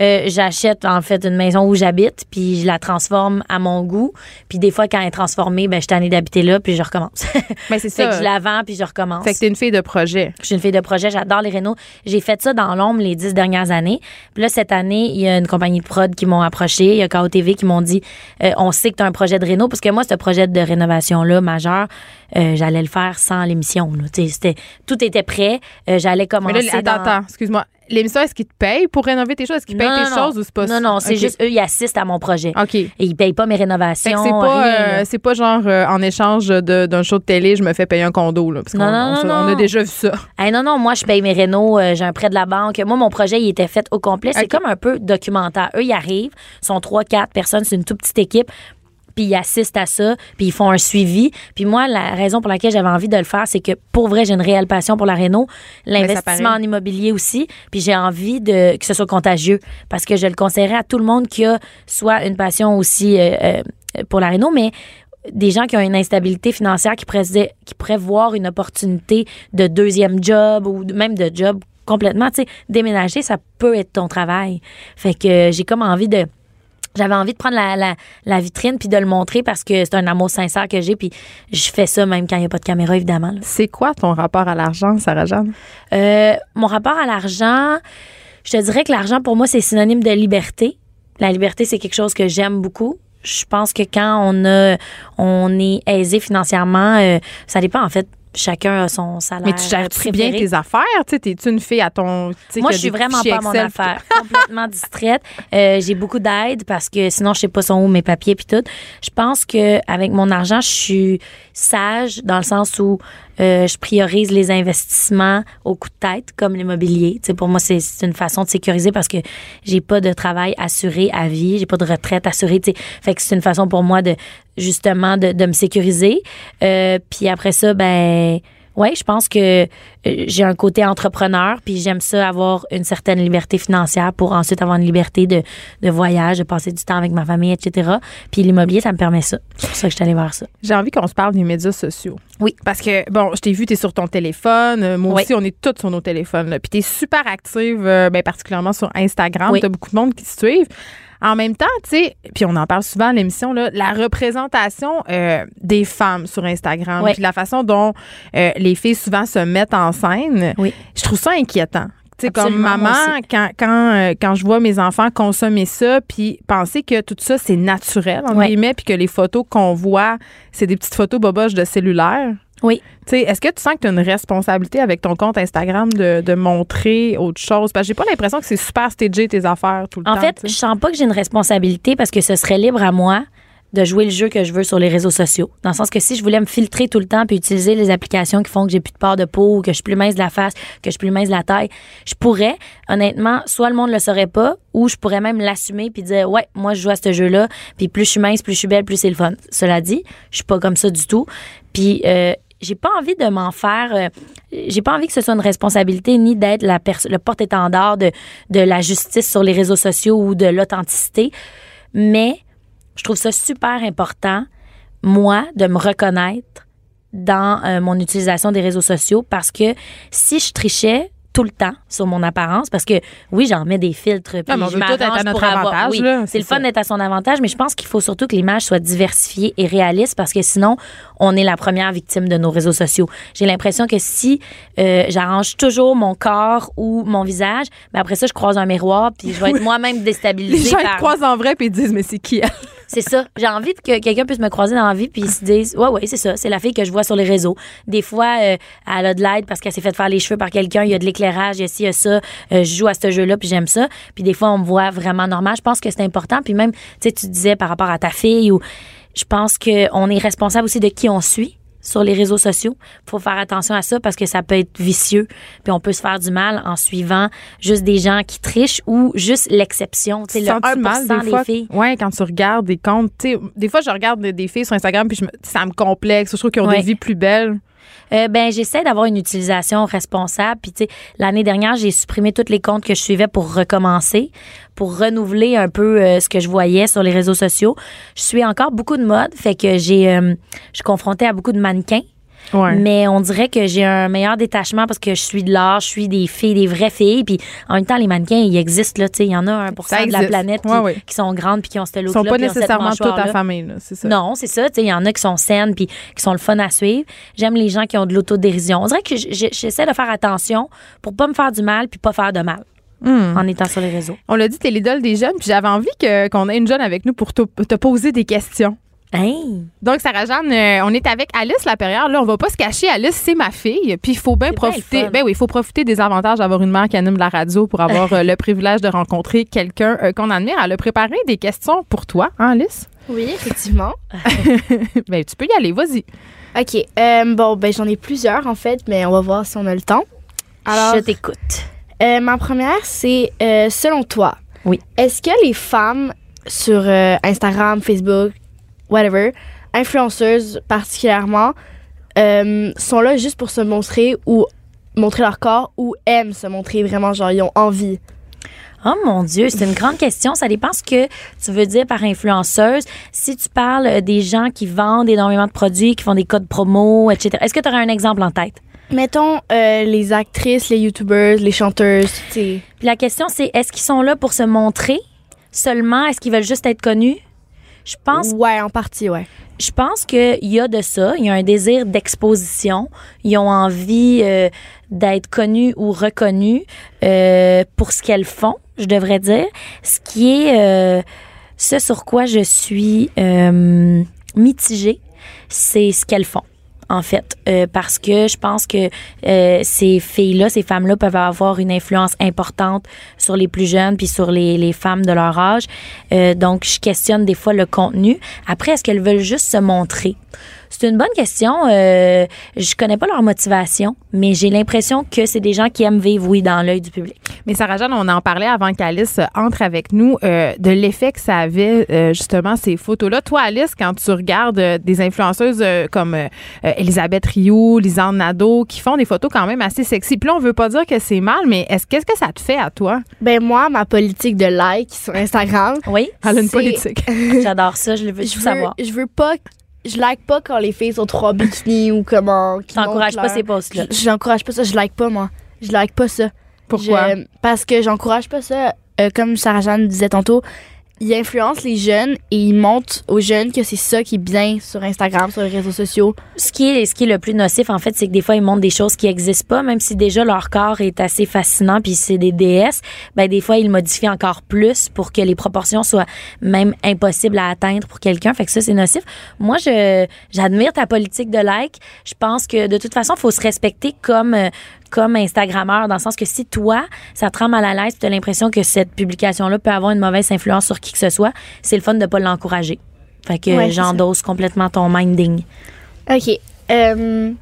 Euh, j'achète en fait une maison où j'habite, puis je la transforme à mon goût. Puis des fois quand elle est transformée, ben je suis tannée d'habiter là, puis je recommence. Mais c'est fait ça. que je la vends, puis je recommence. Fait que t'es une fille de projet. Je suis une fille de projet, j'adore les rénaux. J'ai fait ça dans l'ombre les dix dernières années. Puis là, cette année, il y a une compagnie de prod qui m'ont approché, il y a KOTV qui m'ont dit euh, on sait que tu as un projet de réno, parce que moi, ce projet de rénovation-là, majeur, euh, j'allais le faire sans l'émission. là. Tout était prêt. Euh, j'allais Mais commencer. là, attends, dans- attends, excuse-moi. L'émission, est-ce qu'ils te payent pour rénover tes choses? Est-ce qu'ils payent Non, tes non, choses ou c'est pas Non, non, c'est juste eux, ils assistent à mon projet. OK. Et ils payent pas mes rénovations. C'est pas, euh, c'est pas genre euh, en échange d'un show de télé, je me fais payer un condo. Là, parce Non, on, on a déjà vu ça. Hey, non, non, moi, je paye mes rénaux, euh, j'ai un prêt de la banque. Moi, mon projet, il était fait au complet. C'est comme un peu documentaire. Eux, ils arrivent, ils sont trois, quatre personnes, c'est une toute petite équipe. Puis ils assistent à ça, puis ils font un suivi. Puis moi, la raison pour laquelle j'avais envie de le faire, c'est que pour vrai, j'ai une réelle passion pour la réno, l'investissement paraît. en immobilier aussi. Puis j'ai envie de que ce soit contagieux, parce que je le conseillerais à tout le monde qui a soit une passion aussi euh, euh, pour la réno, mais des gens qui ont une instabilité financière qui pourraient, qui pourraient voir une opportunité de deuxième job ou même de job complètement, tu sais, déménager, ça peut être ton travail. Fait que j'ai comme envie de j'avais envie de prendre la, la, la vitrine puis de le montrer parce que c'est un amour sincère que j'ai puis je fais ça même quand il n'y a pas de caméra évidemment. C'est quoi ton rapport à l'argent, Sarah-Jeanne? Euh, mon rapport à l'argent, je te dirais que l'argent pour moi c'est synonyme de liberté. La liberté c'est quelque chose que j'aime beaucoup. Je pense que quand on a, on est aisé financièrement, euh, ça dépend en fait. Chacun a son salaire. Mais tu gères-tu bien préféré. tes affaires? Tu sais, T'es-tu une fille à ton. tu Moi, je suis vraiment pas à mon affaire. Complètement distraite. Euh, j'ai beaucoup d'aide parce que sinon, je sais pas sont où mes papiers puis tout. Je pense que avec mon argent, je suis sage dans le sens où euh, je priorise les investissements au coup de tête, comme l'immobilier. Tu sais, pour moi, c'est une façon de sécuriser parce que j'ai pas de travail assuré à vie, j'ai pas de retraite assurée. Tu sais, fait que c'est une façon pour moi de justement de, de me sécuriser. Euh, puis après ça, ben Ouais, je pense que euh, j'ai un côté entrepreneur, puis j'aime ça avoir une certaine liberté financière pour ensuite avoir une liberté de, de voyage, de passer du temps avec ma famille, etc. Puis l'immobilier, ça me permet ça. C'est pour ça que je suis allée vers ça. J'ai envie qu'on se parle des médias sociaux. Oui. Parce que, bon, je t'ai vu, tu es sur ton téléphone. Euh, Moi Oui. aussi, on est tous sur nos téléphones. là. Puis tu es super active, euh, ben, particulièrement sur Instagram. Oui. Tu as beaucoup de monde qui te suivent. En même temps, tu sais, puis on en parle souvent à l'émission, là, la représentation euh, des femmes sur Instagram, Oui. puis la façon dont euh, les filles souvent se mettent en scène, Oui. je trouve ça inquiétant. Tu sais, comme maman, quand, quand, euh, quand je vois mes enfants consommer ça, puis penser que tout ça, c'est naturel, entre Ouais. guillemets, puis que les photos qu'on voit, c'est des petites photos boboches de cellulaire. Oui. Tu sais, est-ce que tu sens que tu as une responsabilité avec ton compte Instagram de, de montrer autre chose? Parce que j'ai pas l'impression que c'est super stagé tes affaires tout le En temps. fait, tu je sens pas que j'ai une responsabilité parce que ce serait libre à moi de jouer le jeu que je veux sur les réseaux sociaux. Dans le sens que si je voulais me filtrer tout le temps puis utiliser les applications qui font que j'ai plus de peur de peau, ou que je suis plus mince de la face, que je suis plus mince de la taille, je pourrais, honnêtement, soit le monde le saurait pas, ou je pourrais même l'assumer puis dire, ouais, moi, je joue à ce jeu-là, puis plus je suis mince, plus je suis belle, plus c'est le fun. Cela dit, je suis pas comme ça du tout. Puis, euh, j'ai pas envie de m'en faire euh, j'ai pas envie que ce soit une responsabilité ni d'être la le porte-étendard de de la justice sur les réseaux sociaux ou de l'authenticité. Mais je trouve ça super important moi de me reconnaître dans euh, mon utilisation des réseaux sociaux parce que si je trichais tout le temps sur mon apparence parce que oui j'en mets des filtres puis Ah, mais on je m'arrange pour avoir- avantage, oui, c'est le fun d'être à son avantage mais je pense qu'il faut surtout que l'image soit diversifiée et réaliste parce que sinon on est la première victime de nos réseaux sociaux. J'ai l'impression que si euh, j'arrange toujours mon corps ou mon visage ben après ça je croise un miroir puis je vais être moi-même Les déstabilisée gens ils par te croisent en vrai puis ils disent mais c'est qui? C'est ça. J'ai envie que quelqu'un puisse me croiser dans la vie puis se disent ouais ouais c'est ça, c'est la fille que je vois sur les réseaux. Des fois euh, elle a de l'aide parce qu'elle s'est fait faire les cheveux par quelqu'un, il y a de l'éclairage, il y a ci, il y a ça, Euh, je joue à ce jeu-là puis j'aime ça. Puis des fois on me voit vraiment normal. Je pense que c'est important puis même tu sais tu disais par rapport à ta fille ou je pense que on est responsable aussi de qui on suit sur les réseaux sociaux. faut faire attention à ça parce que ça peut être vicieux. Puis on peut se faire du mal en suivant juste des gens qui trichent ou juste l'exception. Tu sais, le Sens-tu 1% mal des des fois? filles. Ouais, quand tu regardes des comptes, tu sais, des fois je regarde des, des filles sur Instagram puis je me- ça me complexe, je trouve qu'ils ont Ouais. des vies plus belles. Euh, ben j'essaie d'avoir une utilisation responsable. Puis tu sais, l'année dernière, j'ai supprimé tous les comptes que je suivais pour recommencer, pour renouveler un peu euh, ce que je voyais sur les réseaux sociaux. Je suis encore beaucoup de mode, fait que j'ai, euh, je suis confrontée à beaucoup de mannequins. Ouais. Mais on dirait que j'ai un meilleur détachement parce que je suis de l'art, je suis des filles, des vraies filles. Puis en même temps, les mannequins, ils existent là. Tu sais, il y en a un pour Ça de la planète qui, Ouais, ouais. qui sont grandes puis qui ont ce Ils look sont pas nécessairement toute ta famille, là, c'est ça. non, c'est ça. Tu sais, Il y en a qui sont saines puis qui sont le fun à suivre. J'aime les gens qui ont de l'autodérision. On dirait que j'essaie de faire attention pour pas me faire du mal puis pas faire de mal Hmm. en étant sur les réseaux. On l'a dit, t'es l'idole des jeunes, puis j'avais envie que- qu'on ait une jeune avec nous pour te, te poser des questions. Hey! Donc, Sarah-Jeanne, euh, on est avec Alice Lapierre. Là, on va pas se cacher. Alice, c'est ma fille. Puis, il faut bien profiter. Ben oui, il faut profiter des avantages d'avoir une mère qui anime la radio pour avoir euh, le privilège de rencontrer quelqu'un euh, qu'on admire. Elle a préparé des questions pour toi, hein, Alice? Oui, effectivement. ben, tu peux y aller. Vas-y. OK. euh, bon, ben j'en ai plusieurs en fait, mais on va voir si on a le temps. Alors, Je t'écoute. euh, ma première, c'est euh, selon toi, Oui. est-ce que les femmes sur euh, Instagram, Facebook, whatever, influenceuses particulièrement, euh, sont là juste pour se montrer ou montrer leur corps ou aiment se montrer vraiment, genre, ils ont envie? Oh mon Dieu, c'est une grande question. Ça dépend ce que tu veux dire par influenceuse. Si tu parles euh, des gens qui vendent énormément de produits, qui font des codes promo, etc. Est-ce que tu aurais un exemple en tête? Mettons euh, les actrices, les youtubeurs, les chanteuses, tu sais. Puis la question, c'est est-ce qu'ils sont là pour se montrer seulement? Est-ce qu'ils veulent juste être connus? Je pense Ouais, en partie, ouais. je pense qu'il y a de ça. Il y a un désir d'exposition. Ils ont envie euh, d'être connus ou reconnus euh, pour ce qu'elles font, je devrais dire. Ce qui est euh, ce sur quoi je suis mitigée, c'est ce qu'elles font. En fait, Euh, parce que je pense que euh, ces filles-là, ces femmes-là peuvent avoir une influence importante sur les plus jeunes puis sur les, les femmes de leur âge. Euh, donc, je questionne des fois le contenu. Après, est-ce qu'elles veulent juste se montrer? C'est une bonne question. Euh, je connais pas leur motivation, mais j'ai l'impression que c'est des gens qui aiment vivre, oui, dans l'œil du public. Mais Sarah-Jeanne, on en parlait avant qu'Alice entre avec nous euh, de l'effet que ça avait, euh, justement, ces photos-là. Toi, Alice, quand tu regardes euh, des influenceuses euh, comme Elisabeth Rioux, Lisanne Nadeau, qui font des photos quand même assez sexy. Puis là, on veut pas dire que c'est mal, mais est-ce qu'est-ce que ça te fait à toi? Ben moi, ma politique de like sur Instagram, Oui, Elle a une politique. j'adore ça. Je le veux je tout veux, savoir. je veux pas je like pas quand les filles sont trop bikini ou comment T'encourages pas leur- ces posts-là. Je- J'encourage pas ça, je like pas moi. Je like pas ça. Pourquoi? Je- parce que j'encourage pas ça. Euh, comme Sarah-Jeanne disait tantôt, ils influencent les jeunes et ils montrent aux jeunes que c'est ça qui est bien sur Instagram, sur les réseaux sociaux. Ce qui est ce qui est le plus nocif en fait, c'est que des fois ils montrent des choses qui existent pas, même si déjà leur corps est assez fascinant puis c'est des déesses, ben des fois ils modifient encore plus pour que les proportions soient même impossibles à atteindre pour quelqu'un. Fait que ça c'est nocif. Moi je j'admire ta politique de like. Je pense que de toute façon, faut se respecter comme euh, comme Instagrammeur, dans le sens que si toi, ça te rend mal à l'aise, tu as l'impression que cette publication-là peut avoir une mauvaise influence sur qui que ce soit, c'est le fun de pas l'encourager. Fait que Ouais, j'endosse complètement ton minding. OK. Euh,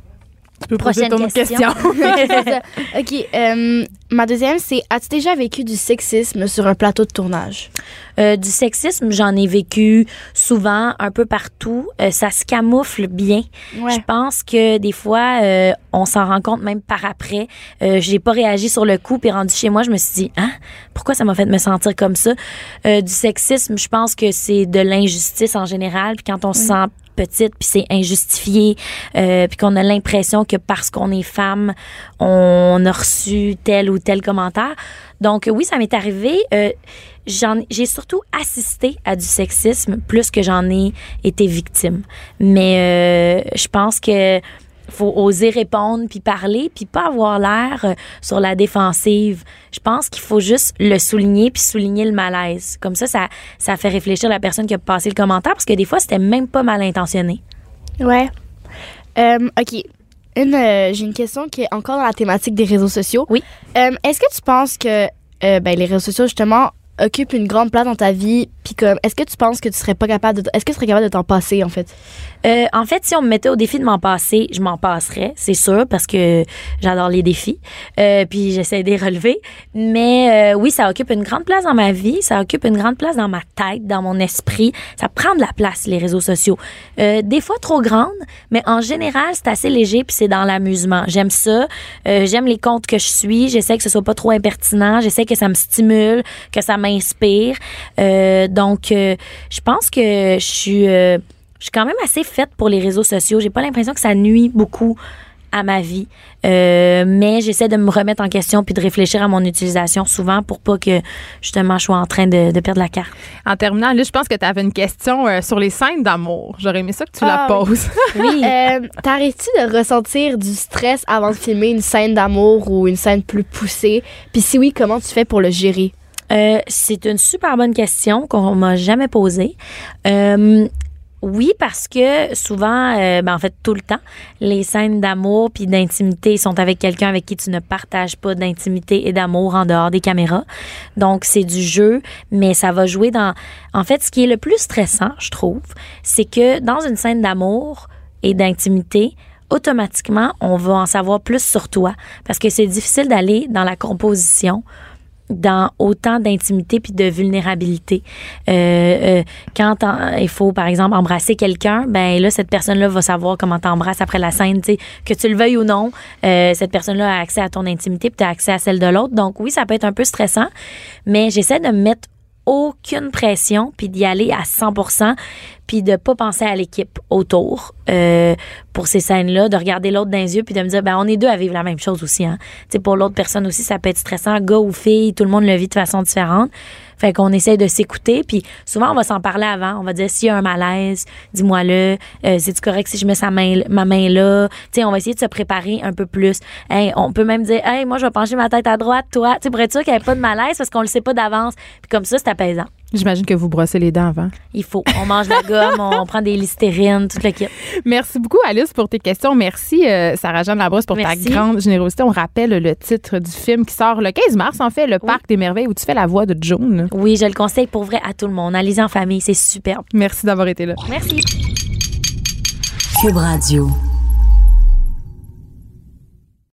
Tu peux poser Prochaine ton question. question. c'est ça. OK. euh, ma deuxième, c'est as-tu déjà vécu du sexisme sur un plateau de tournage? Euh, du sexisme, j'en ai vécu souvent, un peu partout. Euh, ça se camoufle bien. Ouais. Je pense que des fois, euh, on s'en rend compte même par après. Euh, j'ai pas réagi sur le coup, puis rendu chez moi, je me suis dit, hein, pourquoi ça m'a fait me sentir comme ça? Euh, du sexisme, je pense que c'est de l'injustice en général. Puis quand on se sent petite, puis c'est injustifié, euh, puis qu'on a l'impression que parce qu'on est femme, on a reçu tel ou tel commentaire. Donc oui, ça m'est arrivé. Euh, j'ai surtout assisté à du sexisme plus que j'en ai été victime. Mais euh, je pense que faut oser répondre puis parler puis pas avoir l'air euh, sur la défensive. Je pense qu'il faut juste le souligner puis souligner le malaise. Comme ça, ça, ça fait réfléchir la personne qui a passé le commentaire parce que des fois, c'était même pas mal intentionné. Ouais. Euh, OK. Une, euh, J'ai une question qui est encore dans la thématique des réseaux sociaux. Oui. Euh, Est-ce que tu penses que ben, les réseaux sociaux, justement, occupent une grande place dans ta vie? Puis comme, est-ce que tu penses que tu serais pas capable de... Est-ce que tu serais capable de t'en passer, en fait? Euh, en fait, si on me mettait au défi de m'en passer, je m'en passerais, c'est sûr, parce que j'adore les défis. Euh, puis j'essaie de les relever. Mais euh, oui, ça occupe une grande place dans ma vie, ça occupe une grande place dans ma tête, dans mon esprit. Ça prend de la place, les réseaux sociaux. Euh, des fois trop grande, mais en général, c'est assez léger, puis c'est dans l'amusement. J'aime ça. Euh, J'aime les comptes que je suis. J'essaie que ce soit pas trop impertinent. J'essaie que ça me stimule, que ça m'inspire. Euh, donc, je pense que je suis... je suis quand même assez faite pour les réseaux sociaux. J'ai pas l'impression que ça nuit beaucoup à ma vie. Euh, mais j'essaie de me remettre en question puis de réfléchir à mon utilisation souvent pour pas que justement je sois en train de, de perdre la carte. En terminant, là, je pense que tu avais une question euh, sur les scènes d'amour. J'aurais aimé ça que tu la Ah, oui. poses. Oui. Euh, T'arrives-tu de ressentir du stress avant de filmer une scène d'amour ou une scène plus poussée? Puis si oui, comment tu fais pour le gérer? Euh, c'est une super bonne question qu'on m'a jamais posée. Oui, parce que souvent, euh, ben en fait tout le temps, les scènes d'amour puis d'intimité sont avec quelqu'un avec qui tu ne partages pas d'intimité et d'amour en dehors des caméras. Donc c'est du jeu, mais ça va jouer dans. En fait, ce qui est le plus stressant, je trouve, c'est que dans une scène d'amour et d'intimité, automatiquement, on va en savoir plus sur toi parce que c'est difficile d'aller dans la composition dans autant d'intimité puis de vulnérabilité. Euh, euh, quand il faut, par exemple, embrasser quelqu'un, ben là, cette personne-là va savoir comment t'embrasses après la scène, que tu le veuilles ou non. euh, cette personne-là a accès à ton intimité puis tu accès à celle de l'autre. Donc oui, ça peut être un peu stressant, mais j'essaie de me mettre aucune pression puis d'y aller à 100% puis de pas penser à l'équipe autour euh, pour ces scènes-là, de regarder l'autre dans les yeux puis de me dire ben on est deux à vivre la même chose aussi hein. Pour l'autre personne aussi ça peut être stressant, gars ou fille, tout le monde le vit de façon différente. Fait qu'on essaie de s'écouter puis souvent on va s'en parler avant, on va dire s'il y a un malaise, dis-moi-le, euh, c'est correct si je mets sa main ma main là, tu sais on va essayer de se préparer un peu plus. Hey, on peut même dire hey moi je vais pencher ma tête à droite, toi, tu sais pour être sûr qu'il n'y ait pas de malaise parce qu'on le sait pas d'avance. Puis comme ça c'est apaisant. J'imagine que vous brossez les dents avant. Il faut. On mange la gomme, on prend des listérines, tout le kit. Merci beaucoup, Alice, pour tes questions. Merci, euh, Sarah-Jeanne Labrosse, pour Merci. ta grande générosité. On rappelle le titre du film qui sort le 15 mars, en fait, Le Parc des Merveilles, où tu fais la voix de June. Oui, je le conseille pour vrai à tout le monde. Allez-y en famille, c'est superbe. Merci d'avoir été là. Merci. Cube Radio.